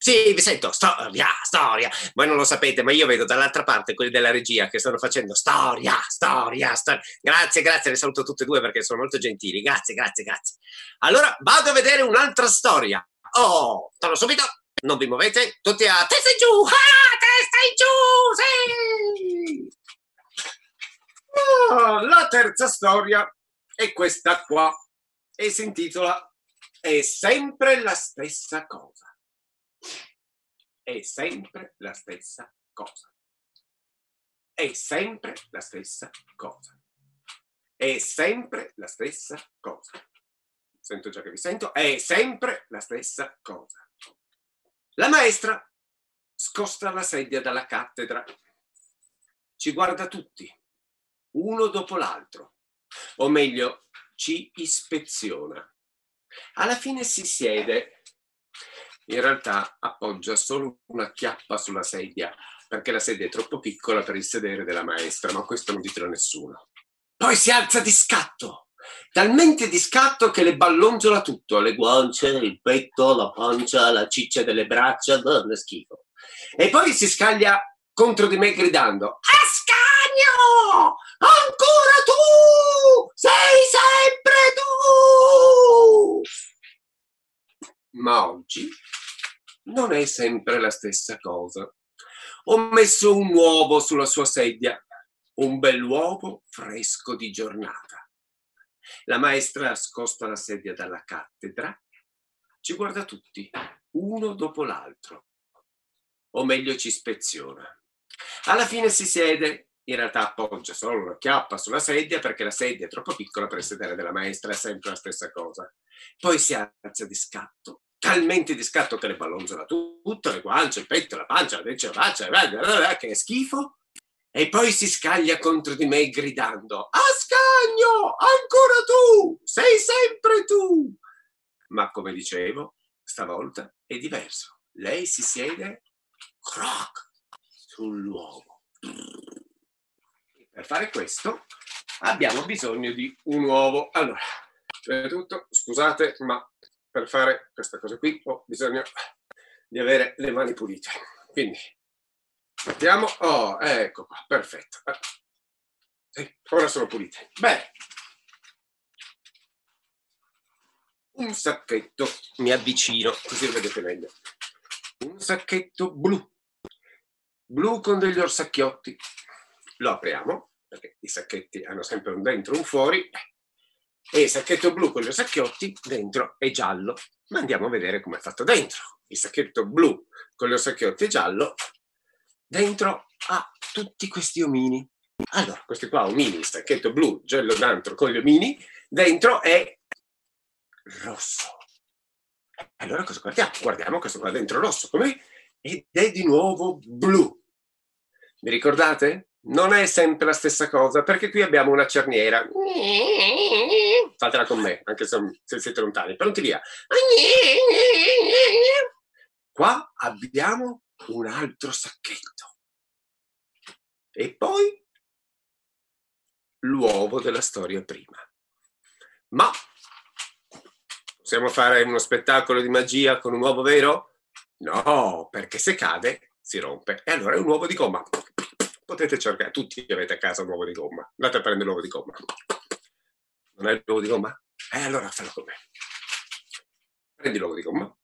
Sì, vi sento. Storia, storia. Voi non lo sapete, ma io vedo dall'altra parte quelli della regia che stanno facendo storia, storia, storia. Grazie, grazie, le saluto tutte e due perché sono molto gentili. Grazie, grazie, grazie. Allora, vado a vedere un'altra storia. Oh, torno subito. Non vi muovete, tutti a testa in giù. Ah, testa in giù, sì! Ah, la terza storia è questa qua e si intitola È sempre la stessa cosa. È sempre la stessa cosa. È sempre la stessa cosa. È sempre la stessa cosa. Sento già che vi sento. È sempre la stessa cosa. La maestra scosta la sedia dalla cattedra. Ci guarda tutti, uno dopo l'altro. O meglio, ci ispeziona. Alla fine si siede. In realtà appoggia solo una chiappa sulla sedia, perché la sedia è troppo piccola per il sedere della maestra, ma questo non ditelo a nessuno. Poi si alza di scatto, talmente di scatto che le ballonzola tutto, le guance, il petto, la pancia, la ciccia delle braccia, che schifo. E poi si scaglia contro di me gridando Ascanio! Ancora tu! Sei sempre tu! Ma oggi non è sempre la stessa cosa. Ho messo un uovo sulla sua sedia, un bell'uovo fresco di giornata. La maestra scosta la sedia dalla cattedra, ci guarda tutti, uno dopo l'altro, o meglio ci ispeziona. Alla fine si siede, in realtà appoggia solo una chiappa sulla sedia perché la sedia è troppo piccola per il sedere della maestra, è sempre la stessa cosa. Poi si alza di scatto, talmente di scatto che le ballonzola tutto, le guance, il petto, la pancia, la vecchia faccia, che schifo. E poi si scaglia contro di me gridando Ascagno, ancora tu, sei sempre tu. Ma come dicevo, stavolta è diverso. Lei si siede croc sull'uovo. Per fare questo abbiamo bisogno di un uovo. Allora, prima di tutto, scusate, ma per fare questa cosa qui ho bisogno di avere le mani pulite. Quindi, mettiamo... Oh, ecco qua, perfetto. Sì, ora sono pulite. Bene. Un sacchetto, mi avvicino, così lo vedete meglio. Un sacchetto blu. Blu con degli orsacchiotti. Lo apriamo, perché i sacchetti hanno sempre un dentro e un fuori. E il sacchetto blu con gli orsacchiotti dentro è giallo. Ma andiamo a vedere com'è fatto dentro. Il sacchetto blu con gli orsacchiotti è giallo. Dentro ha tutti questi omini. Allora, questi qua omini, sacchetto blu, giallo dentro con gli omini. Dentro è rosso. Allora cosa guardiamo? Guardiamo questo qua dentro rosso, com'è? Ed è di nuovo blu. Vi ricordate? Non è sempre la stessa cosa, perché qui abbiamo una cerniera. Fatela con me, anche se, se siete lontani. Pronti via. Qua abbiamo un altro sacchetto. E poi l'uovo della storia prima. Ma possiamo fare uno spettacolo di magia con un uovo vero? No, perché se cade si rompe. E allora è un uovo di gomma. Potete cercare, tutti avete a casa un uovo di gomma. Andate a prendere l'uovo di gomma. Non è l'uovo di gomma? E allora fallo con me. Prendi l'uovo di gomma,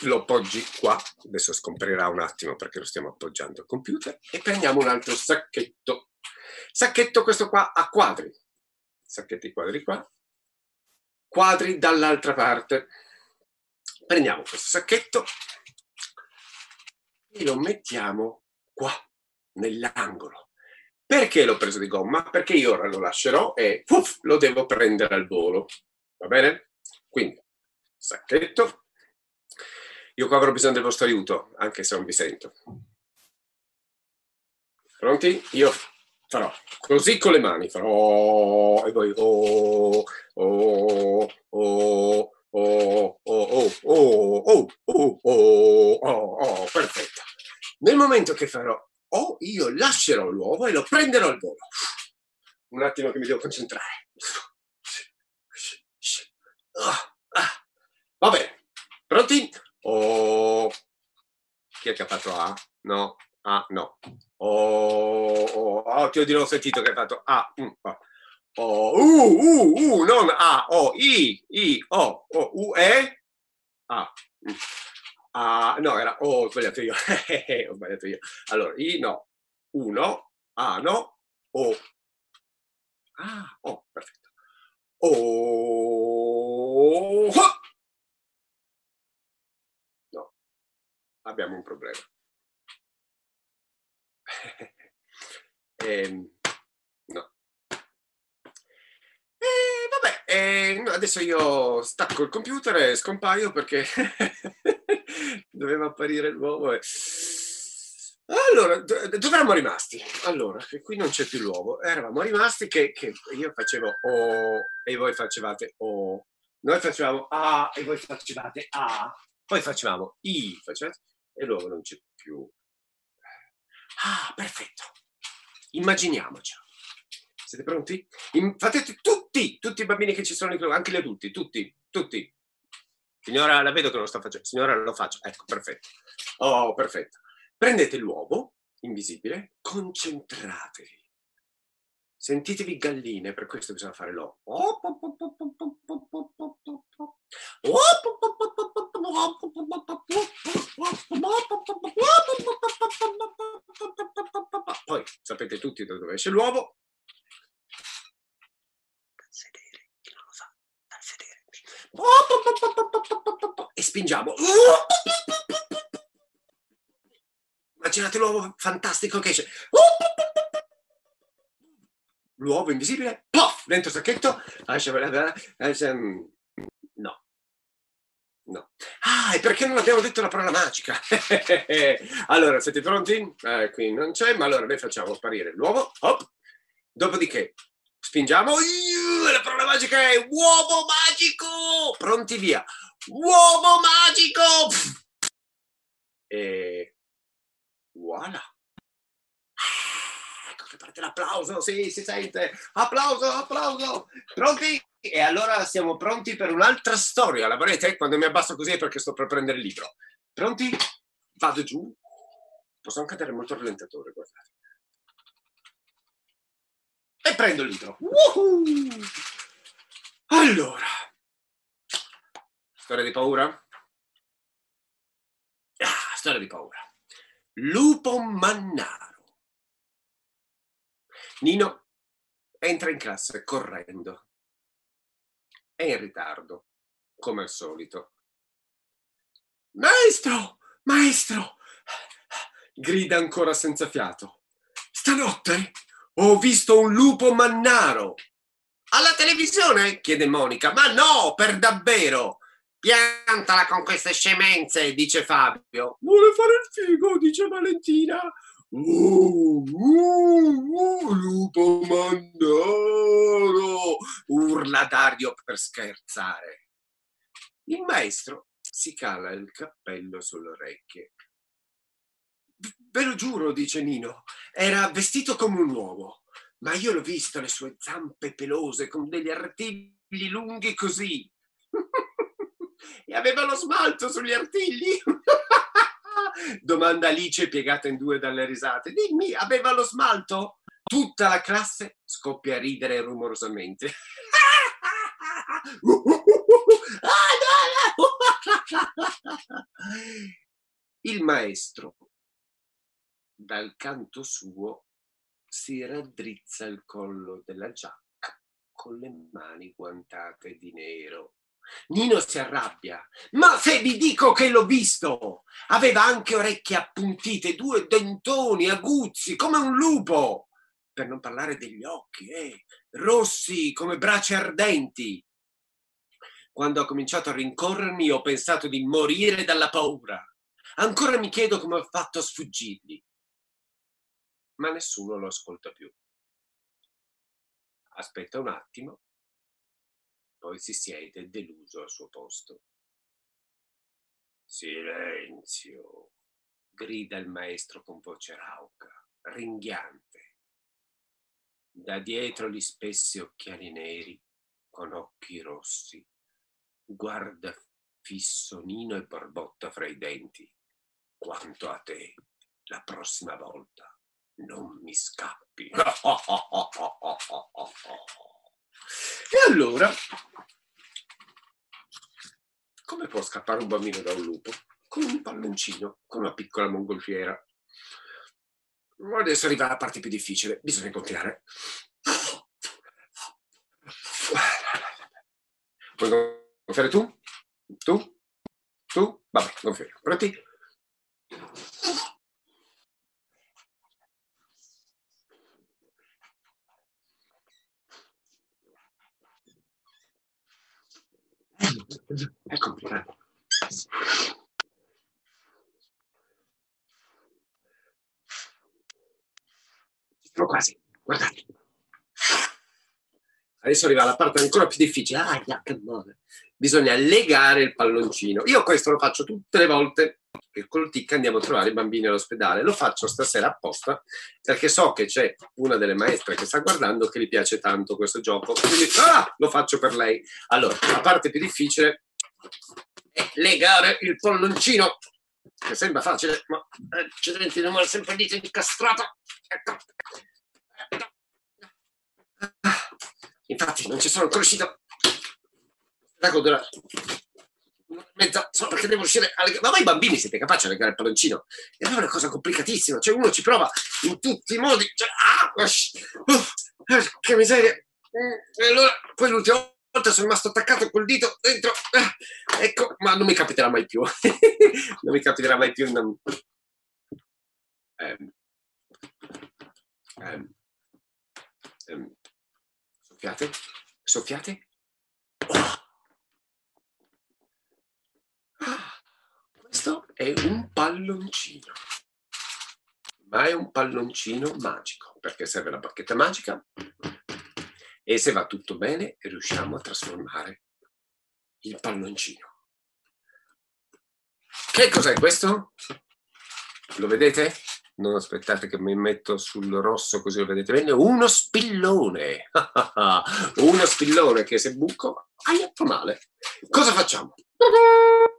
lo appoggi qua, adesso scomparirà un attimo perché lo stiamo appoggiando al computer, e prendiamo un altro sacchetto. Sacchetto questo qua a quadri. Sacchetti quadri qua, quadri dall'altra parte. Prendiamo questo sacchetto e lo mettiamo qua, nell'angolo. Perché l'ho preso di gomma? Perché io ora lo lascerò e puff, lo devo prendere al volo. Va bene? Quindi, sacchetto. Io qua avrò bisogno del vostro aiuto, anche se non vi sento. Pronti? Io farò così con le mani, farò e poi oh, oh, oh, oh, oh, oh, oh, oh, oh, oh, oh, oh, perfetto. Nel momento che farò oh, io lascerò l'uovo e lo prenderò al volo. Un attimo che mi devo concentrare. Ah, ah. Va bene, pronti? Oh. Chi è che ha fatto A? No, A, no. Oh, oh, oh, ti ho di nuovo sentito che hai fatto A. Ah. Oh, U, U, U, non A, O, I, I, O, O, U, E, A. Mm. Ah, no, era O, ho sbagliato io. ho sbagliato io. Allora, I, no. Uno, A, no. O. Ah, oh, perfetto. Oh. No, abbiamo un problema. Ehm, no. Eh, vabbè, eh, adesso io stacco il computer e scompaio perché doveva apparire l'uovo. E... Allora, do- dove eravamo rimasti? Allora, qui non c'è più l'uovo. Eravamo rimasti che, che io facevo O e voi facevate O. Noi facevamo A e voi facevate A. Poi facevamo I facevate, e l'uovo non c'è più. Ah, perfetto. Immaginiamocelo. Siete pronti? In- fate tutti, tutti i bambini che ci sono in classe, anche gli adulti, tutti, tutti. Signora, la vedo che non sta facendo. Signora, lo faccio. Ecco, perfetto. Oh, perfetto. Prendete l'uovo invisibile, concentratevi. Sentitevi galline, per questo bisogna fare l'o. Poi sapete tutti da dove esce l'uovo. Dal sedere, chi non lo sa, dal sedere. E spingiamo. Immaginate l'uovo fantastico che esce. L'uovo invisibile, pof, dentro il sacchetto. No. No. Ah, e perché non abbiamo detto la parola magica? allora, siete pronti? Eh, qui non c'è, ma allora noi facciamo sparire l'uovo. Hop. Dopodiché spingiamo. La parola magica è uovo magico. Pronti via. Uovo magico. E voilà. Ecco che parte l'applauso, sì, si sente. Applauso, applauso. Pronti? E allora siamo pronti per un'altra storia. La volete? Quando mi abbasso così è perché sto per prendere il libro. Pronti? Vado giù. Posso anche dare molto rallentatore, guardate. E prendo il. Woohoo! Allora. Storia di paura? Ah, storia di paura. Lupo Mannaro. Nino entra in classe correndo. È in ritardo, come al solito. Maestro! Maestro! grida ancora senza fiato. Stanotte ho visto un lupo mannaro. Alla televisione? chiede Monica. Ma no, per davvero! Piantala con queste scemenze, dice Fabio. Vuole fare il figo, dice Valentina. Uh, uh, uh, lupo mannaro! urla Dario per scherzare. Il maestro si cala il cappello sulle orecchie. Ve lo giuro, dice Nino, era vestito come un uomo, ma io l'ho visto le sue zampe pelose con degli artigli lunghi così. e aveva lo smalto sugli artigli? Domanda Alice piegata in due dalle risate. Dimmi, aveva lo smalto? Tutta la classe scoppia a ridere rumorosamente. Il maestro, dal canto suo, si raddrizza il collo della giacca con le mani guantate di nero. Nino si arrabbia. Ma se vi dico che l'ho visto! Aveva anche orecchie appuntite, due dentoni aguzzi, come un lupo. per non parlare degli occhi, eh, rossi come braci ardenti. Quando ho cominciato a rincorrermi ho pensato di morire dalla paura. Ancora mi chiedo come ho fatto a sfuggirgli. Ma nessuno lo ascolta più. Aspetta un attimo, poi si siede deluso al suo posto. Silenzio, grida il maestro con voce rauca, ringhiante. Da dietro gli spessi occhiali neri, con occhi rossi, guarda fisso Nino e Barbotta fra i denti. Quanto a te, la prossima volta non mi scappi. E allora, come può scappare un bambino da un lupo? Con un palloncino, con una piccola mongolfiera. Adesso arriva la parte più difficile, bisogna gonfiare. Vuoi gonfiare tu? Tu? Tu? Vabbè, gonfiamo. Pronti? È complicato. Siamo quasi, guardate. Adesso arriva la parte ancora più difficile. Ah, male. Bisogna legare il palloncino. Io questo lo faccio tutte le volte che col TIC andiamo a trovare i bambini all'ospedale. Lo faccio stasera apposta perché so che c'è una delle maestre che sta guardando che gli piace tanto questo gioco. Quindi ah, lo faccio per lei. Allora, la parte più difficile è legare il palloncino. Che sembra facile, ma accidenti, non vuole sempre il dito incastrato. Ecco. Infatti, non ci sono ancora riuscito. Ecco, dura e mezza solo perché devo riuscire a legare. Ma voi bambini siete capaci a legare il palloncino? È una cosa complicatissima. Cioè, uno ci prova in tutti i modi. Cioè, ah, uh, che miseria. E allora, poi l'ultima volta sono rimasto attaccato col dito dentro. Ah, ecco, ma non mi capiterà mai più. non mi capiterà mai più. non- Ehm, ehm, ehm, soffiate? Soffiate? Ah, Questo è un palloncino, ma è un palloncino magico perché serve la bacchetta magica e se va tutto bene riusciamo a trasformare il palloncino. Che cos'è questo? Lo vedete? Non aspettate che mi metto sul rosso così lo vedete bene. Uno spillone. Uno spillone che se buco, aia, fa male. Cosa facciamo?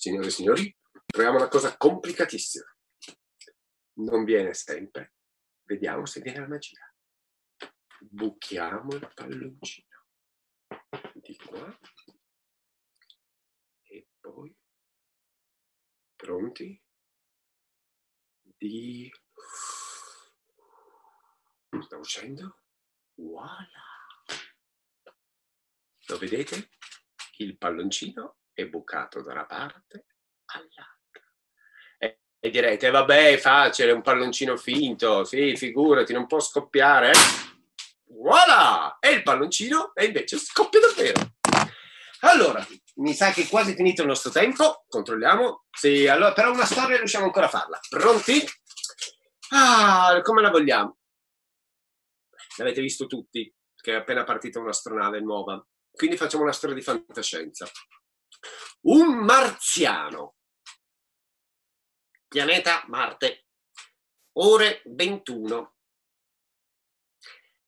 Signore e signori, proviamo una cosa complicatissima. Non viene sempre. Vediamo se viene la magia. Buchiamo il palloncino. Di qua. E poi. Pronti? Di... Sta uscendo? Voilà! Lo vedete? Il palloncino è bucato da una parte all'altra. E, e direte, vabbè, è facile, un palloncino finto, sì, figurati, non può scoppiare. eh?" Voilà! E il palloncino e invece scoppia davvero. Allora, mi sa che è quasi finito il nostro tempo. Controlliamo. Sì, allora, però una storia riusciamo ancora a farla. Pronti? Ah, come la vogliamo? L'avete visto tutti, che è appena partita un'astronave nuova. Quindi facciamo una storia di fantascienza. Un marziano. Pianeta Marte. Ore 21.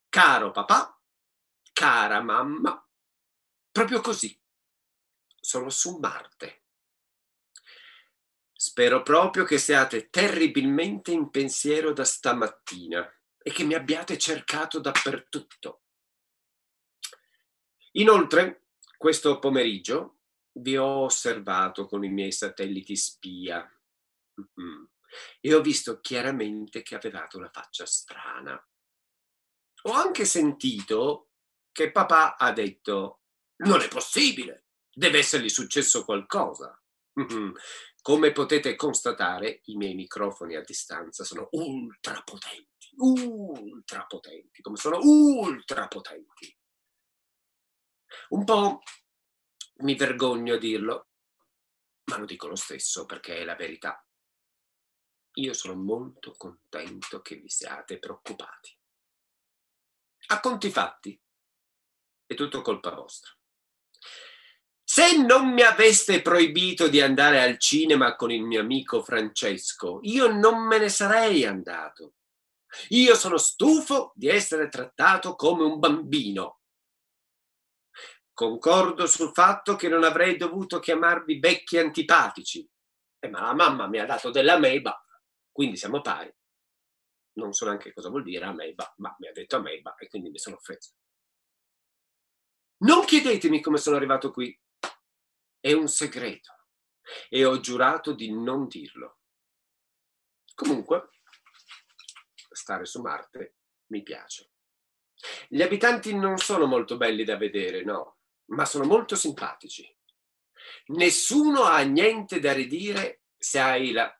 Caro papà, cara mamma, proprio così. Sono su Marte. Spero proprio che siate terribilmente in pensiero da stamattina e che mi abbiate cercato dappertutto. Inoltre, questo pomeriggio vi ho osservato con i miei satelliti spia Mhm. e ho visto chiaramente che avevate una faccia strana. Ho anche sentito che papà ha detto: Non è possibile, deve essergli successo qualcosa. Mhm. Come potete constatare, i miei microfoni a distanza sono ultra potenti, ultra potenti, come sono ultra potenti. Un po' mi vergogno a dirlo, ma lo dico lo stesso perché è la verità. Io sono molto contento che vi siate preoccupati. A conti fatti, è tutto colpa vostra. Se non mi aveste proibito di andare al cinema con il mio amico Francesco, io non me ne sarei andato. Io sono stufo di essere trattato come un bambino. Concordo sul fatto che non avrei dovuto chiamarvi vecchi antipatici. Eh, ma la mamma mi ha dato dell'ameba, quindi siamo pari. Non so neanche cosa vuol dire ameba, ma mi ha detto ameba e quindi mi sono offeso. Non chiedetemi come sono arrivato qui. È un segreto e ho giurato di non dirlo. Comunque, stare su Marte mi piace. Gli abitanti non sono molto belli da vedere, no, ma sono molto simpatici. Nessuno ha niente da ridire se hai la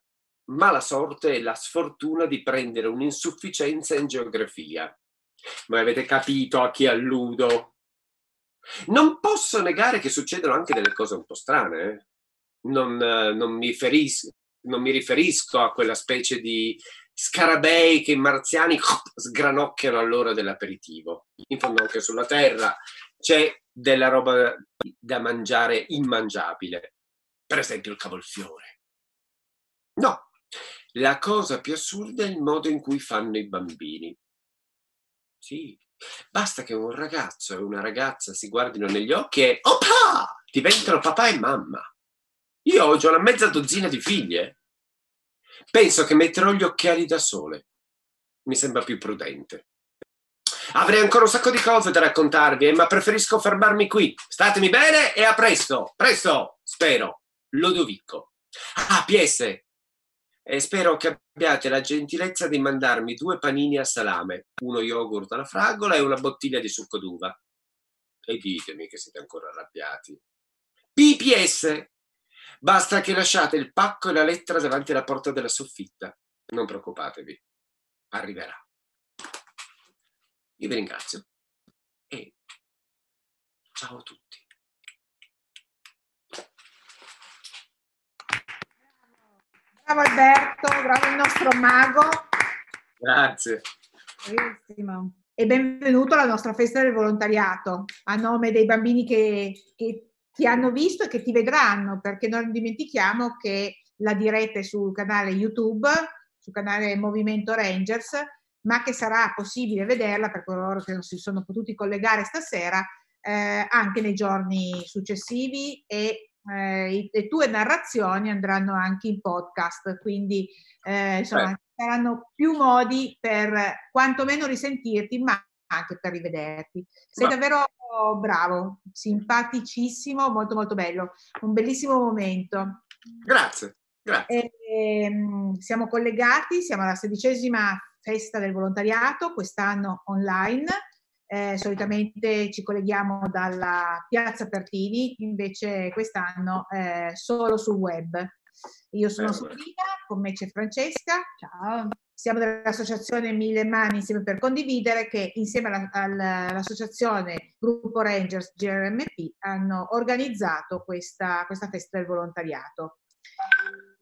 mala sorte e la sfortuna di prendere un'insufficienza in geografia. Ma avete capito a chi alludo? Non posso negare che succedono anche delle cose un po' strane. eh. Non, non mi feris- non mi riferisco a quella specie di scarabei che i marziani sgranocchiano all'ora dell'aperitivo. In fondo anche sulla Terra c'è della roba da mangiare immangiabile. Per esempio il cavolfiore. No, la cosa più assurda è il modo in cui fanno i bambini. Sì, basta che un ragazzo e una ragazza si guardino negli occhi e opa! diventano papà e mamma. Io ho già una mezza dozzina di figlie. Penso che metterò gli occhiali da sole. Mi sembra più prudente. Avrei ancora un sacco di cose da raccontarvi, eh, ma preferisco fermarmi qui. Statemi bene e a presto, presto, spero. Lodovico. Ah, PS. E spero che abbiate la gentilezza di mandarmi due panini a salame, uno yogurt alla fragola e una bottiglia di succo d'uva. E ditemi che siete ancora arrabbiati. PPS. Basta che lasciate il pacco e la lettera davanti alla porta della soffitta. Non preoccupatevi, arriverà. Io vi ringrazio e ciao a tutti. Bravo Alberto, bravo il nostro mago. Grazie. Bravissimo. E benvenuto alla nostra festa del volontariato, a nome dei bambini che, che ti hanno visto e che ti vedranno, perché non dimentichiamo che la direte sul canale YouTube, sul canale Movimento Rangers, ma che sarà possibile vederla per coloro che non si sono potuti collegare stasera eh, anche nei giorni successivi e eh, le tue narrazioni andranno anche in podcast, quindi eh, insomma saranno più modi per quantomeno risentirti, ma anche per rivederti. Sei Ma- davvero bravo, simpaticissimo, molto molto bello, un bellissimo momento. Grazie, grazie. Ehm, siamo collegati, siamo alla sedicesima festa del volontariato, quest'anno online. Eh, solitamente ci colleghiamo dalla Piazza Pertini, invece quest'anno eh, solo sul web. Io sono Sabrina, con me c'è Francesca. Ciao. Siamo dell'associazione Mille Mani Insieme per Condividere che insieme alla- alla- all'associazione Gruppo Rangers GRMP hanno organizzato questa, questa festa del volontariato.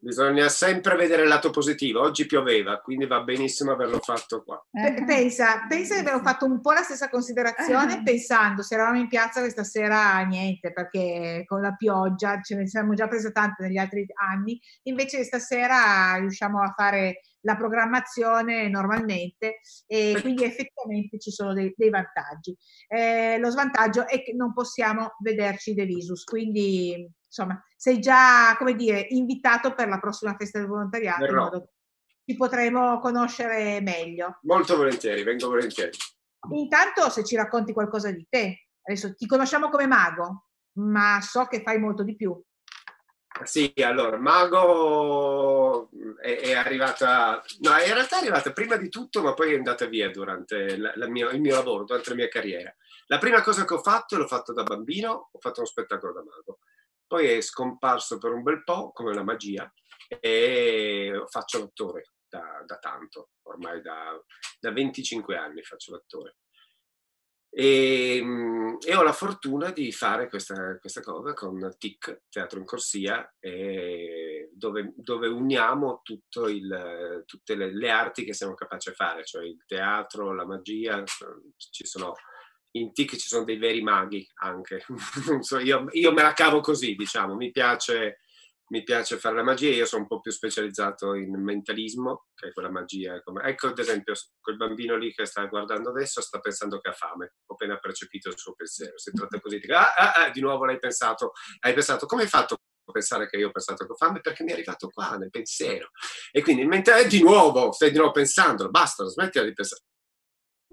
Bisogna sempre vedere il lato positivo. Oggi pioveva, quindi va benissimo averlo fatto qua. Pe- Pensa, pensa che abbiamo fatto un po' la stessa considerazione pensando se eravamo in piazza questa sera niente perché con la pioggia ce ne siamo già prese tante negli altri anni invece stasera riusciamo a fare la programmazione normalmente e quindi effettivamente ci sono dei, dei vantaggi. Eh, lo svantaggio è che non possiamo vederci de visus, quindi insomma sei già come dire invitato per la prossima festa del volontariato in Verrò. modo che ci potremo conoscere meglio. Molto volentieri, vengo volentieri. Intanto se ci racconti qualcosa di te, adesso ti conosciamo come mago, ma so che fai molto di più. Sì, allora, Mago è, è arrivata, no, in realtà è arrivata prima di tutto, ma poi è andata via durante la- la mia- il mio lavoro, durante la mia carriera. La prima cosa che ho fatto, l'ho fatto da bambino, ho fatto uno spettacolo da mago. Poi è scomparso per un bel po', come una magia, e faccio l'attore da, da tanto, ormai da, da 25 anni faccio l'attore. E, mm, e ho la fortuna di fare questa, questa cosa con TIC, Teatro in Corsia, dove, dove uniamo il- tutte le, le arti che siamo capaci di fare, cioè il teatro, la magia, ci sono, in TIC ci sono dei veri maghi anche. Io, io me la cavo così, diciamo, mi piace, mi piace fare la magia, io sono un po' più specializzato in mentalismo, che è quella magia. come- Ecco, ad esempio, quel bambino lì che sta guardando adesso sta pensando che ha fame, ho appena percepito il suo pensiero. Si tratta così, dico, ah, ah, ah, di nuovo l'hai pensato, hai pensato, come hai fatto pensare che io ho pensato che ho fame? Perché mi è arrivato qua nel pensiero. E quindi in mente, eh, di nuovo, stai di nuovo pensando, basta, smettila di pensare.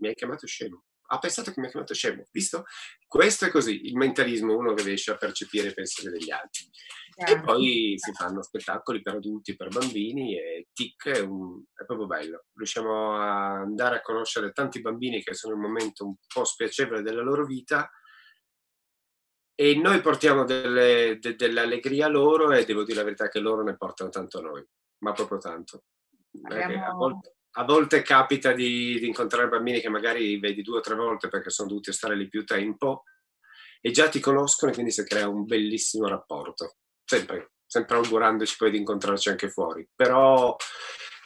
Mi hai chiamato scemo. Ha pensato che mi ha chiamato scemo, visto? Questo è così, il mentalismo, uno che riesce a percepire i pensieri degli altri. E poi si fanno spettacoli per adulti, per bambini e TIC è, un- è proprio bello. Riusciamo a andare a conoscere tanti bambini che sono in un momento un po' spiacevole della loro vita e noi portiamo delle- de- dell'allegria a loro e devo dire la verità che loro ne portano tanto a noi, ma proprio tanto. Che a, Abbiamo- volte, a volte capita di, di incontrare bambini che magari vedi due o tre volte perché sono dovuti stare lì più tempo e già ti conoscono e quindi si crea un bellissimo rapporto, sempre, sempre augurandoci poi di incontrarci anche fuori. Però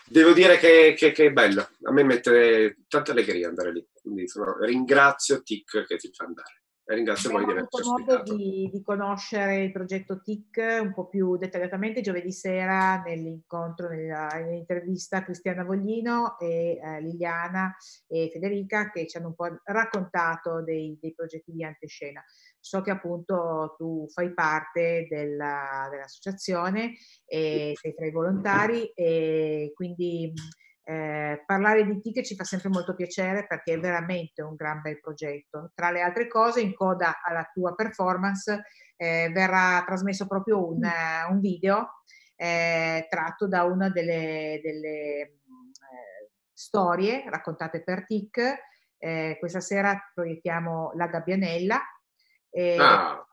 devo dire che, che- che è bello, a me mette tanta allegria andare lì, quindi sono- ringrazio Tic che ti fa andare e ringrazio voi di Abbiamo averci avuto modo ospitato. di, di conoscere il progetto TIC un po' più dettagliatamente giovedì sera nell'incontro, nella- nell'intervista Cristiana Voglino e eh, Liliana e Federica che ci hanno un po' raccontato dei, dei progetti di antescena. So che appunto tu fai parte della- dell'associazione e sei tra i volontari e quindi eh, parlare di TIC ci fa sempre molto piacere perché è veramente un gran bel progetto. Tra le altre cose, in coda alla tua performance eh, verrà trasmesso proprio un, eh, un video eh, tratto da una delle, delle, eh, storie raccontate per TIC. Eh, questa sera proiettiamo La Gabbianella. e- Ah.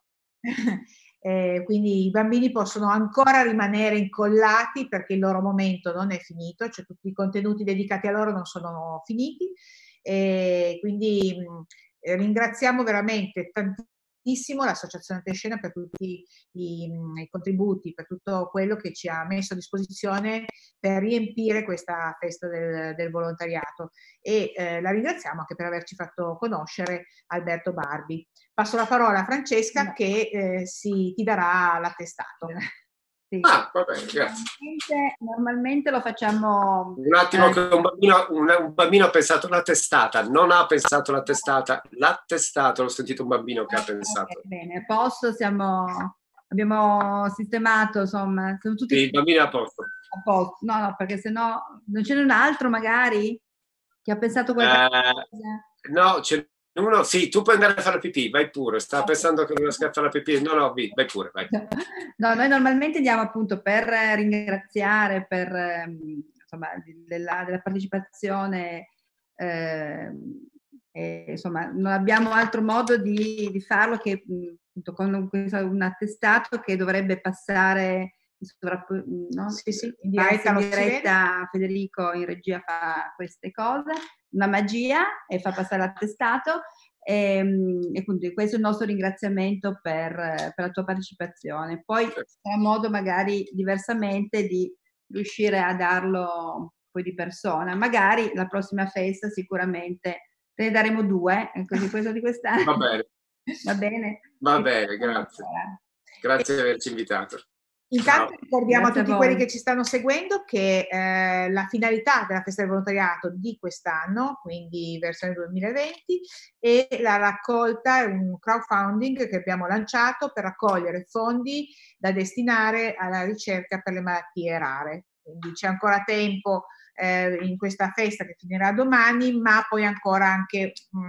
eh, quindi i bambini possono ancora rimanere incollati perché il loro momento non è finito, cioè tutti i contenuti dedicati a loro non sono finiti. E quindi mh, eh, ringraziamo veramente tantissimo l'Associazione Tescena per tutti i, i contributi, per tutto quello che ci ha messo a disposizione per riempire questa festa del, del volontariato e eh, la ringraziamo anche per averci fatto conoscere Alberto Barbi. Passo la parola a Francesca che eh, si, ti darà l'attestato. Sì. Ah, va bene, grazie. Normalmente, normalmente lo facciamo Un attimo eh, che un bambino, un, un bambino ha pensato alla testata, non ha pensato alla testata, l'ha testato, l'ho sentito un bambino che ha pensato. ok, bene, a posto, siamo, abbiamo sistemato, insomma, sono tutti Sì, il bambino è a posto. a posto. No, no, perché sennò non ce n'è un altro magari che ha pensato qualcosa. Eh, no, c'è uno, sì, tu puoi andare a fare la pipì, vai pure, sta pensando che a fare la pipì, no, no, vai vai pure, vai. No, noi normalmente andiamo appunto per ringraziare, per ehm, insomma, della, della partecipazione, ehm, e, insomma, non abbiamo altro modo di, di farlo che appunto, con un, un attestato che dovrebbe passare in sovrapp- no? Sì, sì, in diretta, diretta Federico in regia fa queste cose, una magia e fa passare l'attestato. E, e quindi questo è il nostro ringraziamento per, per la tua partecipazione. Poi sarà modo magari diversamente di riuscire a darlo poi di persona. Magari la prossima festa sicuramente te ne daremo due, e così questo di quest'anno. Va bene, Va bene? va bene, grazie. Grazie di averci invitato. Intanto Ciao. ricordiamo Grazie a a tutti voi. quelli che ci stanno seguendo che eh, la finalità della festa del volontariato di quest'anno, quindi versione 2020, è la raccolta, è un crowdfunding che abbiamo lanciato per raccogliere fondi da destinare alla ricerca per le malattie rare. Quindi c'è ancora tempo eh, in questa festa che finirà domani, ma poi ancora anche mh,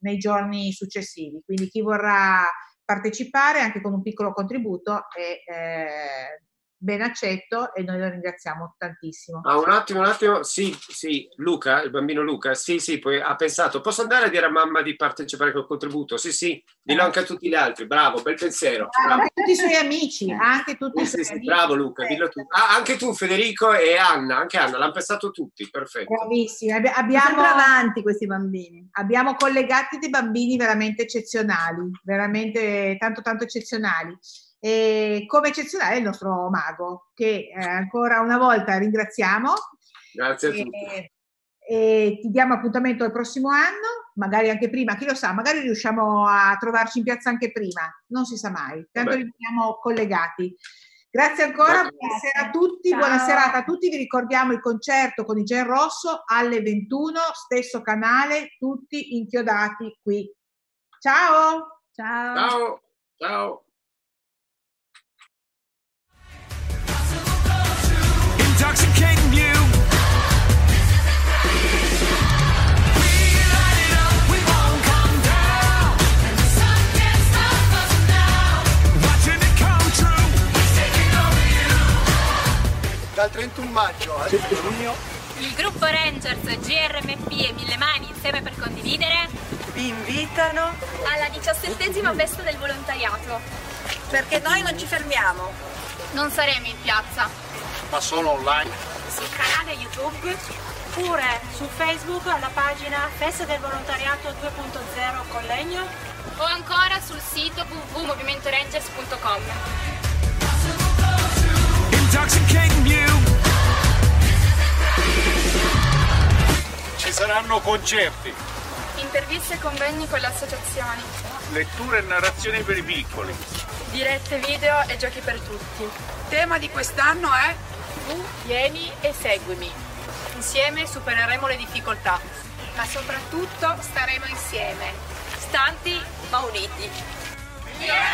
nei giorni successivi. Quindi chi vorrà partecipare anche con un piccolo contributo è eh, ben accetto e noi lo ringraziamo tantissimo. Ah, un attimo, un attimo. Sì, sì, Luca, il bambino Luca, sì, sì, poi ha pensato, posso andare a dire a mamma di partecipare col contributo? Sì, sì, dillo anche a tutti gli altri. Bravo, bel pensiero. Ah, Bravo. anche tutti i suoi amici, anche tutti i Sì, suoi sì, amici. bravo Luca, dillo tu. Ah, anche tu Federico e Anna, anche Anna, l'hanno pensato tutti, perfetto. Bravissimi, abbiamo, avanti questi bambini. abbiamo collegati dei bambini veramente eccezionali, veramente tanto tanto eccezionali. E come eccezionale il nostro mago, che eh, ancora una volta ringraziamo Grazie a e, tutti. e ti diamo appuntamento al prossimo anno, magari anche prima, chi lo sa, magari riusciamo a trovarci in piazza anche prima, non si sa mai, tanto Vabbè. rimaniamo collegati. Grazie ancora, Grazie. buonasera a tutti, Ciao. buona serata a tutti, vi ricordiamo il concerto con i Gen Rosso alle 21, stesso canale, tutti inchiodati qui. Ciao! Ciao. Ciao, ciao. Come true. Dal 31 maggio al 7 giugno Il gruppo Rangers, GRMP e Mille Mani insieme per condividere Vi invitano alla diciassettesima festa del volontariato. perché noi non ci fermiamo. Non saremo in piazza, ma solo online. sul canale YouTube Oppure su Facebook alla pagina Festa del Volontariato 2.0 Collegno. o ancora sul sito www.movimentorangers.com. Intoxicating you. Ci saranno concerti, Interviste e convegni con le associazioni, letture e narrazioni per i piccoli. dirette video e giochi per tutti. Il tema di quest'anno è tu vieni e seguimi. Insieme supereremo le difficoltà, ma soprattutto staremo insieme, stanti ma uniti. Yeah,